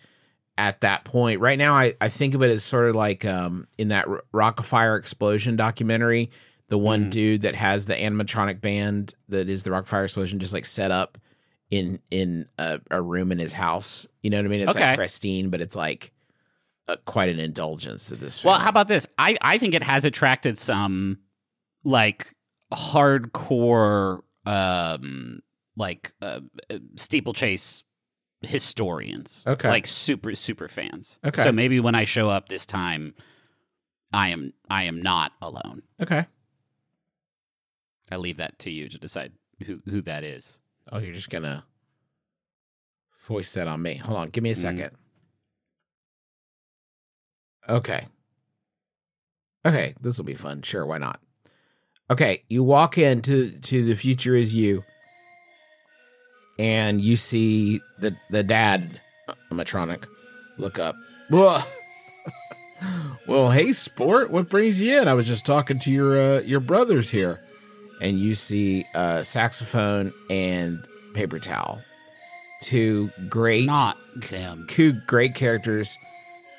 at that point. Right now, I I think of it as sort of like um in that R- Rockafire explosion documentary. The one dude that has the animatronic band that is the Rockafire explosion just like set up in in a, a room in his house. You know what I mean? It's Okay. like pristine, but it's like uh quite an indulgence to this. Well, how about this? I, I think it has attracted some like hardcore um like uh, steeplechase historians. Okay. Like super super fans. Okay. So maybe when I show up this time I am I am not alone. okay. I leave that to you to decide who who that is. Oh, you're just gonna voice that on me. Hold on, give me a Mhm. second. Okay. Okay, this will be fun. Sure, why not? Okay, you walk into to the future is you, and you see the the dad animatronic look up. Well, hey, sport, what brings you in? I was just talking to your uh, your brothers here, and you see uh, saxophone and paper towel, two great Not them. two great characters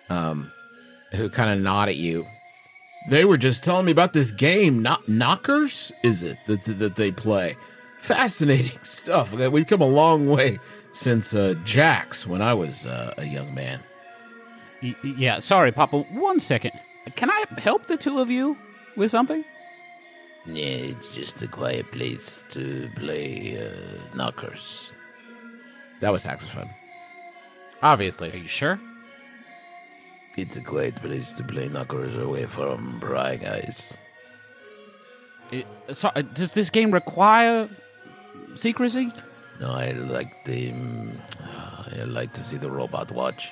um who kind of nod at you they were just telling me about this game not knockers is it that, that, that they play fascinating stuff we've come a long way since uh jax when i was uh, a young man Y- y- yeah, sorry, Papa. One second. Can I help the two of you with something? Yeah, it's just a quiet place to play uh, knockers. that was saxophone Obviously. Are you sure? It's a quiet place to play knockers away from prying eyes. It, sorry, does this game require secrecy? No, I like the. mm, I like to see the robot watch.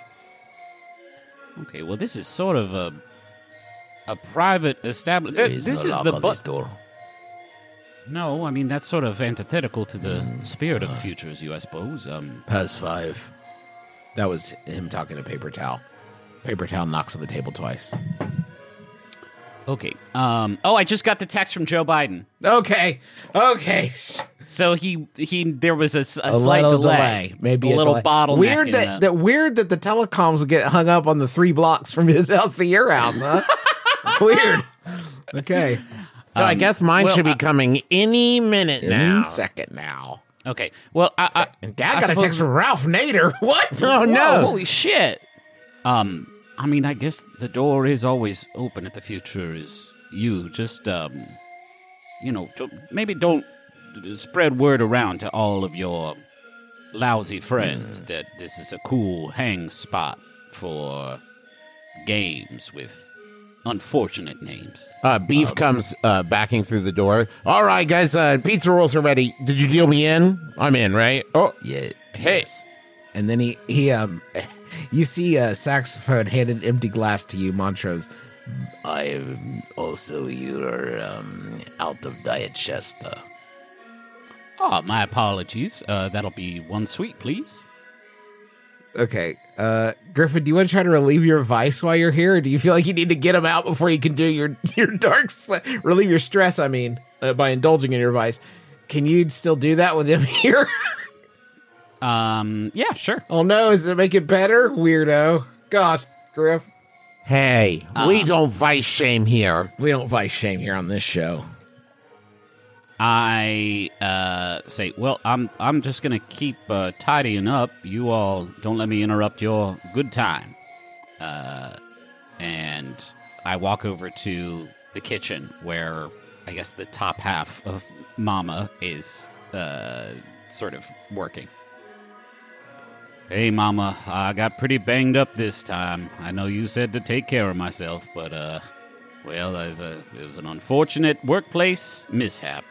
Okay, well, this is sort of a a private establishment. There is This no is lock the on bu- this door. no, I mean that's sort of antithetical to the spirit of the future, you, I suppose. Um, Past five. that was him talking to paper towel paper towel knocks on the table twice okay. Um. Oh, I just got the text from Joe Biden. okay okay So he he there was a slight little delay, delay, maybe a, little delay. bottleneck. Weird that, the- that weird that the telecoms would get hung up on the three blocks from his house to your house, huh? weird. Okay, So I Um, guess mine well, should be I- coming any minute now. any second now. Okay. Well, I, I And Dad I got a text from Ralph Nader. What? Oh, Whoa, no. Holy shit. Um, I mean, I guess the door is always open at the future is you. Just, um, you know, maybe don't spread word around to all of your lousy friends that this is a cool hang spot for games with unfortunate names. Uh, beef comes uh, backing through the door. All right, guys, uh, pizza rolls are ready. Did you deal me in? I'm in, right? Oh, Yeah. hey. And then he he um, you see a saxophone hand an empty glass to you, Montrose. I am also your um, out of diet Shasta. Oh, my apologies. Uh, that'll be one sweet, please. Okay, uh, Griffin, do you want to try to relieve your vice while you're here, or do you feel like you need to get him out before you can do your your dark sl- relieve your stress? I mean, uh, by indulging in your vice, can you still do that with him here? Um, yeah, sure. oh no, does it make it better, weirdo? Gosh, Griff, Hey, we don't vice shame here. we don't vice shame here on this show. I uh, say, well, I'm I'm just gonna keep uh, tidying up. You all don't let me interrupt your good time. Uh, and I walk over to the kitchen where I guess the top half of Mama is uh, sort of working. Hey, Mama, I got pretty banged up this time. I know you said to take care of myself, but uh, well, a, it was an unfortunate workplace mishap.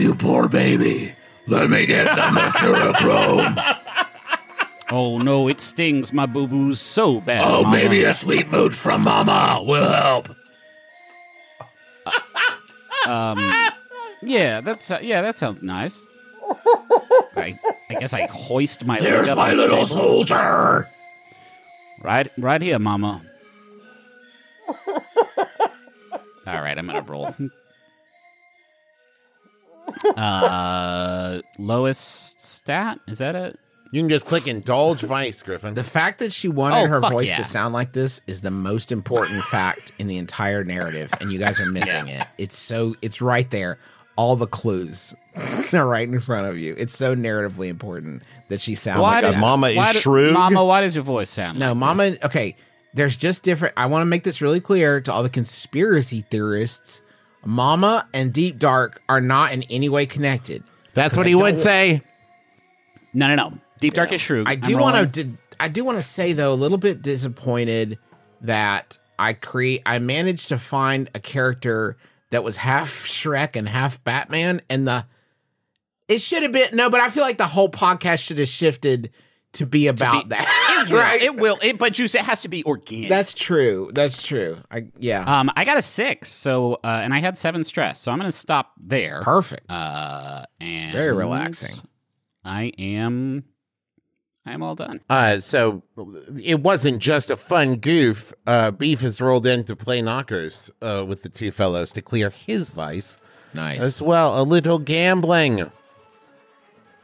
You poor baby. Let me get the Mercurochrome. Oh no, it stings my boo boos so bad. Oh, Mama. maybe a sweet mood from Mama will help. Um, yeah, that's uh, yeah, that sounds nice. I, I guess I hoist my. leg up my on the little table. soldier. Right, right here, Mama. All right, I'm gonna roll. Uh, lowest stat is that it? You can just click indulge vice, Griffin. The fact that she wanted Oh, her voice yeah. to sound like this is the most important fact in the entire narrative, and you guys are missing it. It's so it's right there. All the clues are right in front of you. It's so narratively important that she sounds Why like did- that. Mama why is do- shrewd. Mama, why does your voice sound? No, like Mama. Okay, there's just different. I want to make this really clear to all the conspiracy theorists. Mama and Deep Dark are not in any way connected. That's what I he would don't- say. No, no, no. Deep Dark is shrewd. I do want to. I do want to say though, a little bit disappointed that I create. I managed to find a character that was half Shrek and half Batman, and the it should have been no, but I feel like the whole podcast should have shifted to be about that. It will, It will. It, but you say it has to be organic. That's true. That's true. I yeah. Um, I got a six. So, uh, and I had seven stress. So I'm going to stop there. Perfect. Uh, and Very relaxing. I am. I am all done. Uh, so it wasn't just a fun goof. Uh, Beef has rolled in to play knockers uh, with the two fellows to clear his vice Nice. as well. A little gambling.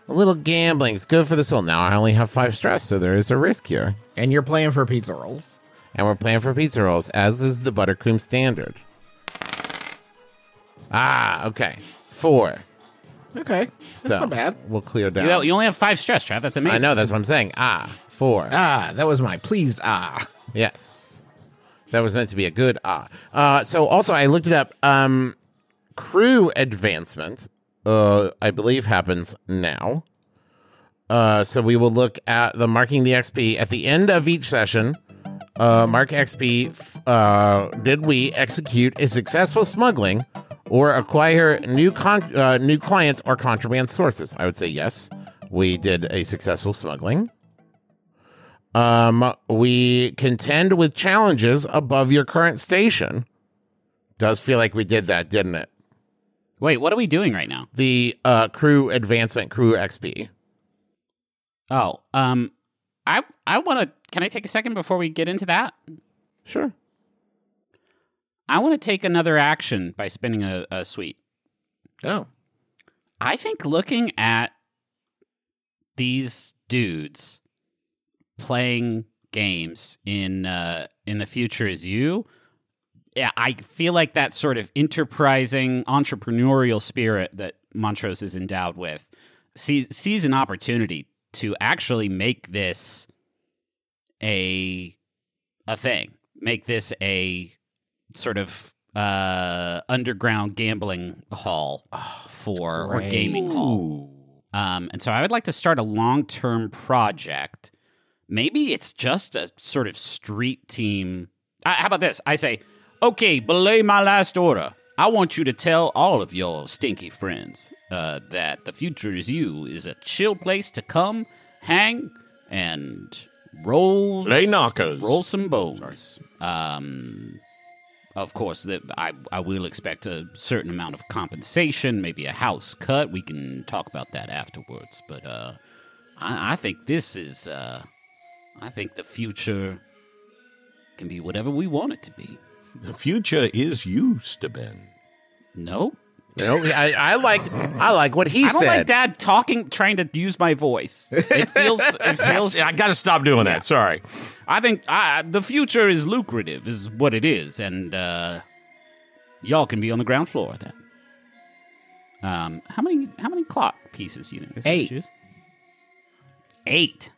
A little gambling. It's good for the soul. Now I only have five stress, so there is a risk here. and you're playing for pizza rolls. And we're playing for pizza rolls, as is the buttercream standard. Ah, okay. Four. Okay, that's So not bad. We'll clear down. You, you only have five stress, Trav. That's amazing. I know, that's what I'm saying. Ah, four. Ah, that was my pleased ah. Yes. That was meant to be a good ah. Uh, so also I looked it up. Um, crew advancement, uh, I believe happens now. Uh, so we will look at the marking the XP at the end of each session. Uh, mark XP. Uh, did we execute a successful smuggling or acquire new con- uh, new clients or contraband sources? I would say yes. We did a successful smuggling. Um, we contend with challenges above your current station. Does feel like we did that, didn't it? Wait, what are we doing right now? The uh, crew advancement, crew XP. Oh, um, I I want to. Can I take a second before we get into that? Sure. I want to take another action by spinning a, a sweet. Oh, I think looking at these dudes playing games in uh, in the future is you, yeah, I feel like that sort of enterprising entrepreneurial spirit that Montrose is endowed with sees sees an opportunity to actually make this a a thing, make this a sort of uh underground gambling hall for or gaming hall. Um, and so I would like to start a long term project. Maybe it's just a sort of street team. Uh, how about this? I say, okay, belay my last order. I want you to tell all of your stinky friends uh, that the future is you is a chill place to come, hang, and roll. Lay knockers. Roll some bones. Um, of course, that I, I will expect a certain amount of compensation, maybe a house cut. We can talk about that afterwards. But uh, I, I think this is, uh, I think the future can be whatever we want it to be. The future is used to Ben. No, No, I, I like I like what he I don't said. like Dad talking, trying to use my voice. It feels, it feels. I got to stop doing that. Sorry. I think I, the future is lucrative, is what it is, and uh, y'all can be on the ground floor of that. Um, how many how many clock pieces do you think? this Eight. Juice? Eight.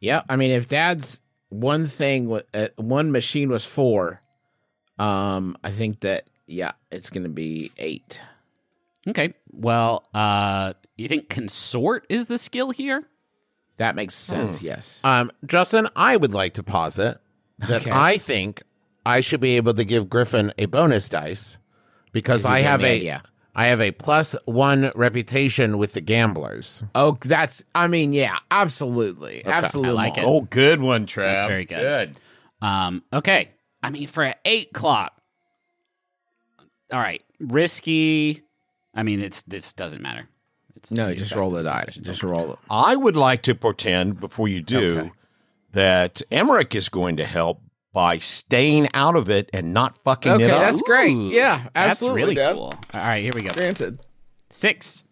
yeah. I mean, if Dad's one thing, uh, one machine was four, um, I think that yeah, it's gonna be eight. Okay. Well, uh, you think consort is the skill here? That makes sense. Yes. Um, Justin, I would like to posit that Okay. I think I should be able to give Griffin a bonus dice because I have a a- yeah. I have a plus one reputation with the gamblers. Oh, that's. I mean, yeah, absolutely, absolutely. I like it. Oh, good one, Trav. That's very good. good. Um, okay. I mean, for an eight clock. All right. Risky. I mean, it's this doesn't matter. points. No, just roll the dice. die. position. Just roll it. I would like to pretend before you do Okay. that Emerich is going to help by staying out of it and not fucking Okay, it up. that's great. Ooh, Yeah, That's absolutely, really Dev. cool. All right, here we go. Granted. Six.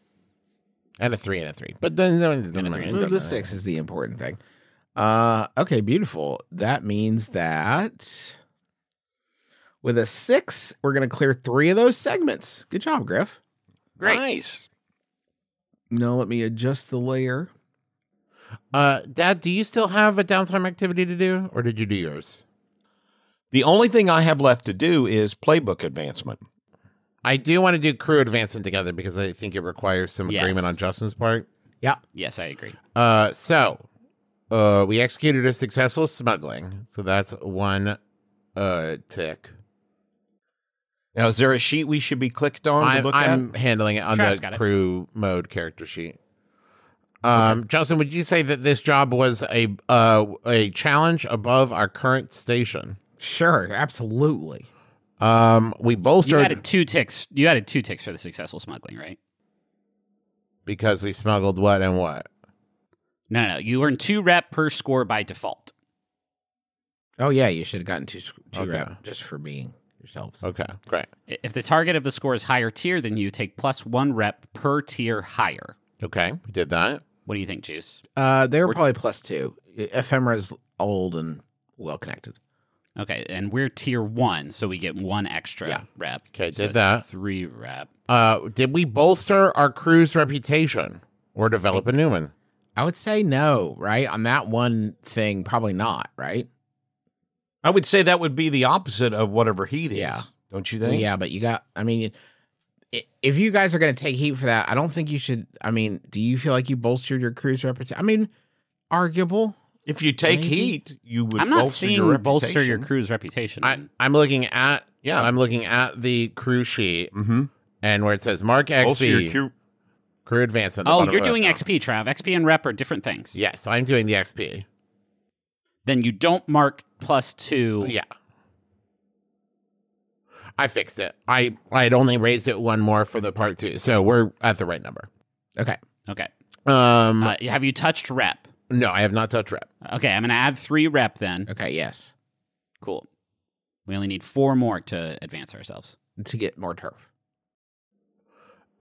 And a three and a three. But then Well, the six is the important thing. Uh, okay, beautiful. That means that with a six, we're going to clear three of those segments. Good job, Griff. Great. Nice. Now let me adjust the layer. Uh, Dad, do you still have a downtime activity to do, or did you do yours? The only thing I have left to do is playbook advancement. I do want to do crew advancement together because I think it requires some Yes. agreement on Justin's part. Yeah. Yes, I agree. Uh, so uh, we executed a successful smuggling, so that's one uh tick. Now, is there a sheet we should be clicked on to I'm, look I'm at? handling it on Travis the got it. crew mode character sheet. Um, Justin, would you say that this job was a uh, a challenge above our current station? Sure, absolutely. Um, we bolstered. You bolstered added two ticks. You added two ticks for the successful smuggling, right? because we smuggled what and what. No, no, no. You earn two rep per score by default. Oh yeah, you should have gotten two two Okay. rep just for being yourselves. Okay, great. If the target of the score is higher tier, than you take plus one rep per tier higher. Okay, we did that. What do you think, Juice? Uh, they were probably plus two. Ephemera's old and well connected. Okay, and we're tier one, so we get one extra Yeah. rep. Okay, So did it's that. Three rep. Uh, did we bolster our crew's reputation or develop a new one? I would say no, right? On that one thing, probably not, right? I would say that would be the opposite of whatever heat is. Yeah. Don't you Well, think? yeah, but you got. I mean, if you guys are going to take heat for that, I don't think you should. I mean, do you feel like you bolstered your crew's reputation? I mean, arguable. If you take Maybe. heat, you would I'm not bolster seeing your bolster your reputation. crew's reputation. I, I'm looking at Yeah. I'm looking at the crew sheet Mhm. and where it says mark XP crew- crew advancement. oh, you're doing. XP, Trav. XP and rep are different things. Yes, I'm doing the XP. Then you don't mark plus two. Yeah. I fixed it. I I had only raised it one more for the part two, so we're at the right number. Okay. Okay. Um, Uh, have you touched rep? no, I have not touched rep. Okay, I'm going to add three rep then. Okay. Yes. Cool. We only need four more to advance ourselves. To get more turf.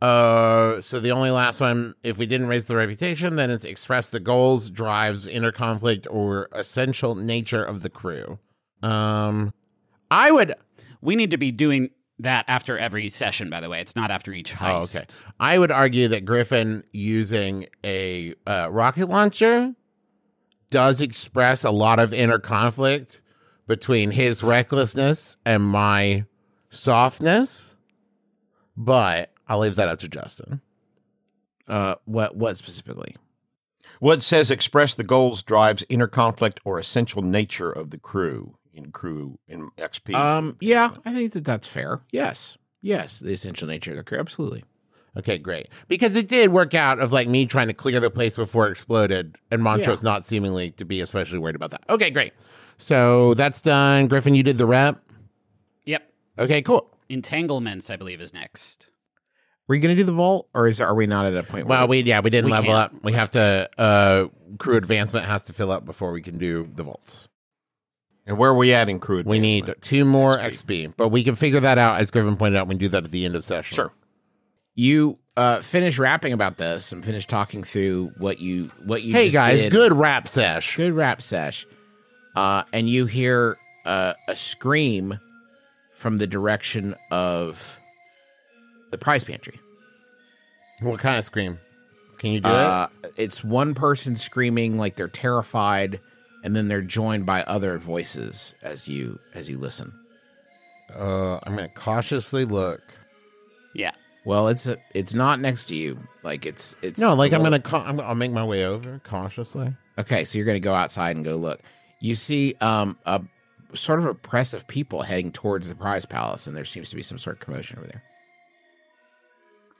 Uh, so the only last one, if we didn't raise the reputation, then it's express the goals, drives, inner conflict, or essential nature of the crew. Um, I would. We need to be doing that after every session, by the way. It's not after each Oh, heist. okay. I would argue that Griffin using a uh, rocket launcher does express a lot of inner conflict between his recklessness and my softness, but I'll leave that up to Justin. Uh, what what specifically? What says express the goals, drives, inner conflict, or essential nature of the crew in crew in XP? Um, yeah, I think that that's fair. Yes, yes, the essential nature of the crew, absolutely. Okay, great. Because it did work out of like me trying to clear the place before it exploded, and Montrose not seemingly to be especially worried about that. Okay, great. So that's done. Griffin, you did the rep. Yep. Okay, cool. Entanglements, I believe, is next. Were you going to do the vault, or is are we not at a point? Well, we yeah we didn't We level can't. up. We have to uh crew advancement has to fill up before we can do the vaults. and where are we at in crew We need two more XP. XP. but we can figure that out as Griffin pointed out. We can do that at the end of session. Sure. you uh finish rapping about this and finish talking through what you what you Hey just guys, did. good rap sesh. good rap sesh uh and you hear uh, a scream from the direction of the prize pantry What kind of scream? Can you do uh it's one person screaming like they're terrified and then they're joined by other voices as you as you listen? Uh, I'm gonna cautiously look. Yeah. well it's a, it's not next to you like it's it's No, like I'm gonna ca- I'm, I'll make my way over cautiously. Okay, so you're going to go outside and go look. You see um, a sort of a press of people heading towards the prize palace, and there seems to be some sort of commotion over there.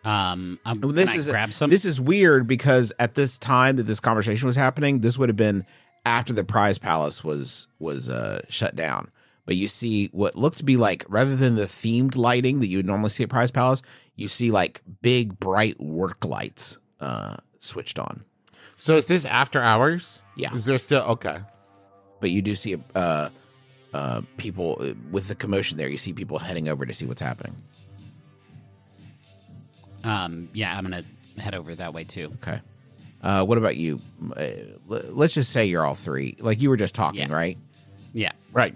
Um, um, Well, this is grab some. this is weird because at this time that this conversation was happening, this would have been after the prize palace was was uh, shut down. But you see what looked to be like rather than the themed lighting that you would normally see at prize palace, you see like big bright work lights uh, switched on. So is this after hours? Yeah. Is there still okay? But you do see uh, uh, people uh, with the commotion there. You see people heading over to see what's happening. Um, yeah, I'm gonna head over that way too. Okay. Uh, what about you? Uh, let's just say you're all three. Like you were just talking, right? Yeah. Right.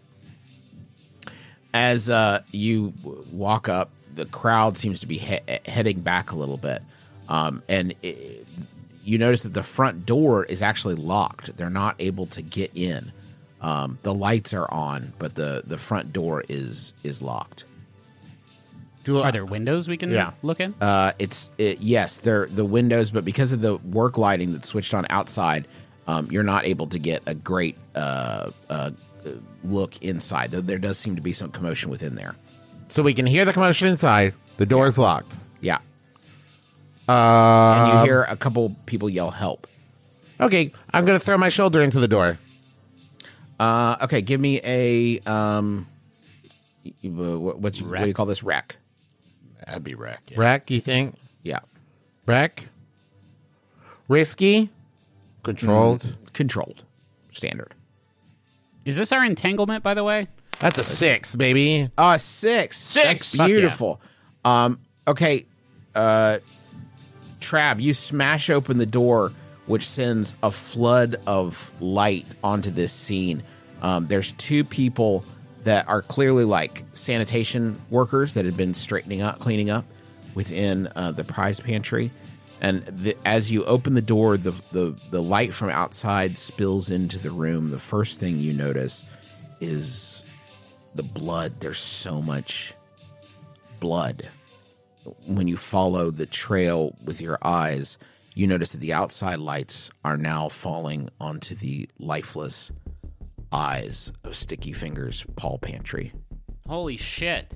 As uh, you walk up, the crowd seems to be he- heading back a little bit, um, and it, you notice that the front door is actually locked. They're not able to get in. Um, the lights are on, but the the front door is is locked. Are there windows we can Yeah. look in? Uh, it's it, yes, they're the windows, but because of the work lighting that's switched on outside, um, you're not able to get a great uh, uh, look inside. Though there does seem to be some commotion within there. So we can hear the commotion inside. The door is locked. Yeah, Uh, and you hear a couple people yell help. Okay, I'm gonna throw my shoulder into the door. Uh, okay, give me a um, y- y- what, what's what do you call this? Wreck. That'd be wreck. Yeah. Wreck, you think? Yeah. Wreck? Risky? Controlled? Mm, controlled. Standard. Is this our entanglement, by the way? That's a six, baby. Uh six. Six. That's Fuck yeah. beautiful. Um, okay. Uh Trab, you smash open the door, which sends a flood of light onto this scene. Um, there's two people that are clearly like sanitation workers that had been straightening up, cleaning up within uh, the prize pantry. And the, as you open the door, the, the the light from outside spills into the room. The first thing you notice is the blood. There's so much blood. When you follow the trail with your eyes, you notice that the outside lights are now falling onto the lifeless eyes of Sticky Fingers Paul Pantry. Holy shit.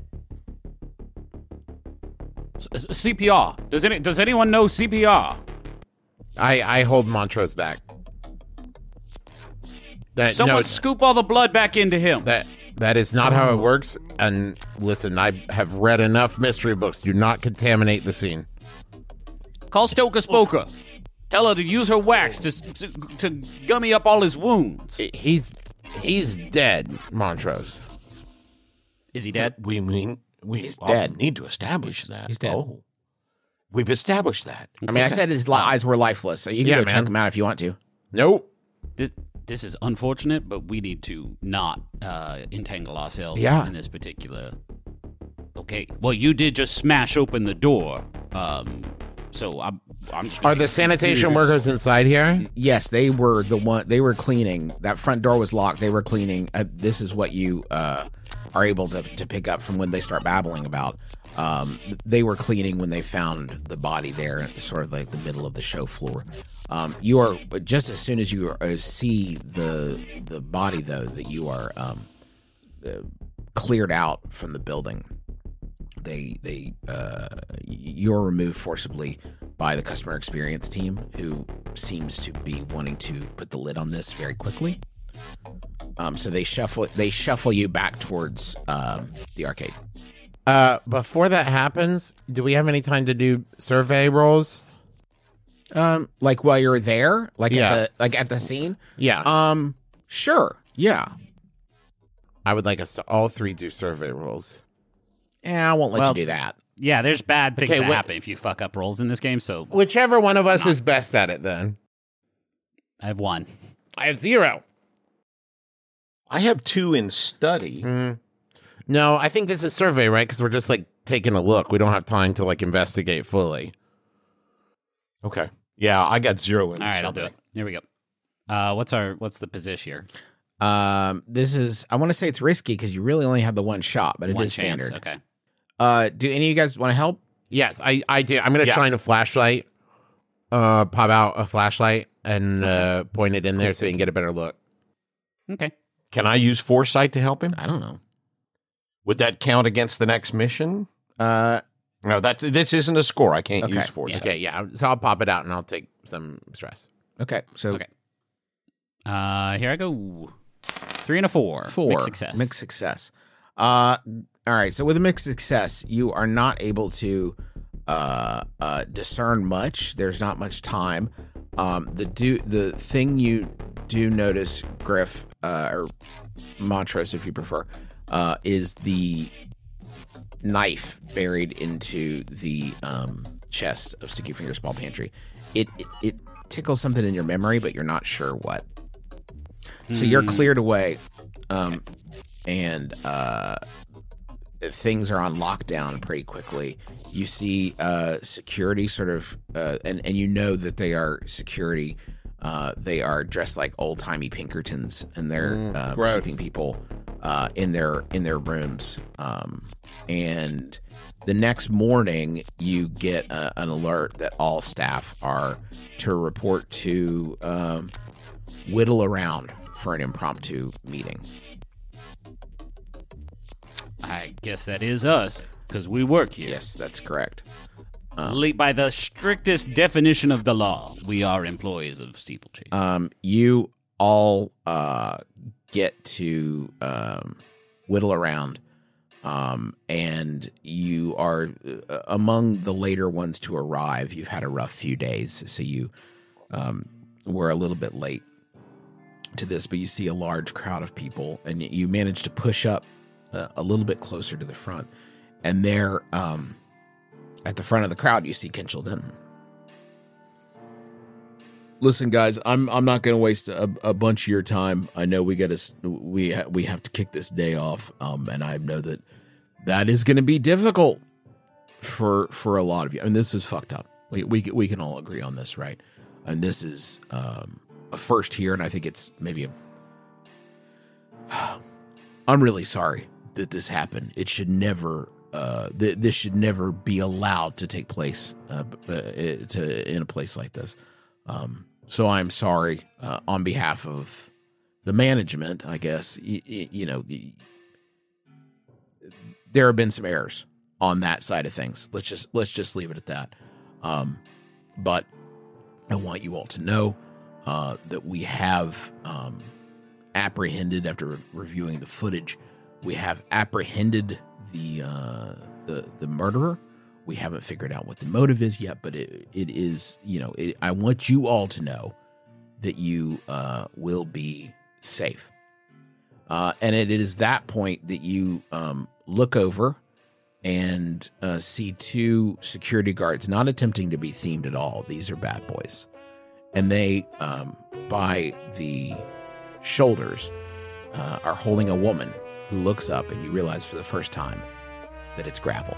S- s- CPR. Does any does anyone know CPR? I I hold Montrose back. That, Someone no, scoop all the blood back into him. that that is not how it works. And listen, I have read enough mystery books. Do not contaminate the scene. Call Stoker Spoker. Tell her to use her wax to, to to gummy up all his wounds. He's he's dead, Montrose. Is he dead? We mean we He's well, dead. need to establish that. He's dead. Oh. We've established that. I mean, I said his li- eyes were lifeless, so you can Yeah, go man. check them out if you want to. Nope. This this is unfortunate, but we need to not uh, entangle ourselves Yeah. in this particular. Okay. Well, you did just smash open the door. Um. So I'm I'm just. Are the sanitation confused. workers inside here? Yes, they were the one. They were cleaning. That front door was locked. They were cleaning. Uh, this is what you uh, are able to, to pick up from when they start babbling about. Um, they were cleaning when they found the body there, sort of like the middle of the show floor. Um, you are just as soon as you uh, see the the body, though, that you are um, uh, cleared out from the building. They they uh, you're removed forcibly by the customer experience team, who seems to be wanting to put the lid on this very quickly. Um, so they shuffle they shuffle you back towards um, the arcade. Uh, before that happens, do we have any time to do survey rolls? Um, like while you're there, like Yeah. at the like at the scene. Yeah. Um, sure. Yeah. I would like us to all three do survey rolls. Yeah, I won't let Well, you do that. Yeah, there's bad things Okay, that wait- happen if you fuck up rolls in this game. So Whichever one of us is best at it, then. I have one. I have zero. I have two in study. Mm. No, I think this is survey, right? Because we're just like taking a look. We don't have time to like investigate fully. Okay. Yeah, I got zero in All right, I'll do it. Here we go. Uh, what's our what's the position here? Um, this is I want to say it's risky because you really only have the one shot, but it is One chance. standard. Okay. Uh, do any of you guys want to help? Yes, I, I do. I'm gonna Yeah. shine a flashlight, uh, pop out a flashlight and uh, point it in there so you can get a better look. Okay. Can I use foresight to help him? I don't know. Would that count against the next mission? Uh, No, that this isn't a score. I can't Okay. use foresight. Okay, yeah. So I'll pop it out and I'll take some stress. okay. So Okay. Uh, here I go. Three and a four. four Mixed success. Mixed success. Uh, all right. So with a mixed success, you are not able to uh, uh, discern much. There's not much time. Um, the do the thing you do notice, Griff uh, or Montrose, if you prefer, uh, is the knife buried into the um, chest of Sticky Fingers Small Pantry. It, it it tickles something in your memory, but you're not sure what. So you're Hmm. cleared away, um, and uh, things are on lockdown pretty quickly. You see uh, security sort of, uh, and and you know that they are security. Uh, they are dressed like old timey Pinkertons, and they're Mm, uh, keeping people uh, in their in their rooms. Um, and the next morning, you get a, an alert that all staff are to report to um, whittle around for an impromptu meeting. I guess that is us because we work here. Yes, that's correct. Le- by the strictest definition of the law, we are employees of Steeplechase. Um, you all uh, get to um, whittle around, um, and you are uh, among the later ones to arrive. You've had a rough few days, so you um, were a little bit late to this, but you see a large crowd of people, and you manage to push up uh, a little bit closer to the front, and there, um, at the front of the crowd, you see Kinchel Denton. Listen, guys, I'm I'm not going to waste a, a bunch of your time. I know we got to we ha- we have to kick this day off, um, and I know that that is going to be difficult for for a lot of you. I mean, this is fucked up. We we we can all agree on this, right? And this is um, a first here, and I think it's maybe a. I'm really sorry that this happened. It should never. Uh, th- this should never be allowed to take place uh, to in a place like this. Um, so I'm sorry uh, on behalf of the management. I guess y- y- you know the, there have been some errors on that side of things. Let's just let's just leave it at that. Um, but I want you all to know uh, that we have um, apprehended after re- reviewing the footage. We have apprehended the uh, the the murderer. We haven't figured out what the motive is yet, but it it is you know it, I want you all to know that you uh, will be safe. Uh, and it is that point that you um, look over and uh, see two security guards not attempting to be themed at all. These are bad boys. And they, um, by the shoulders, uh, are holding a woman who looks up, and you realize for the first time that it's gravel.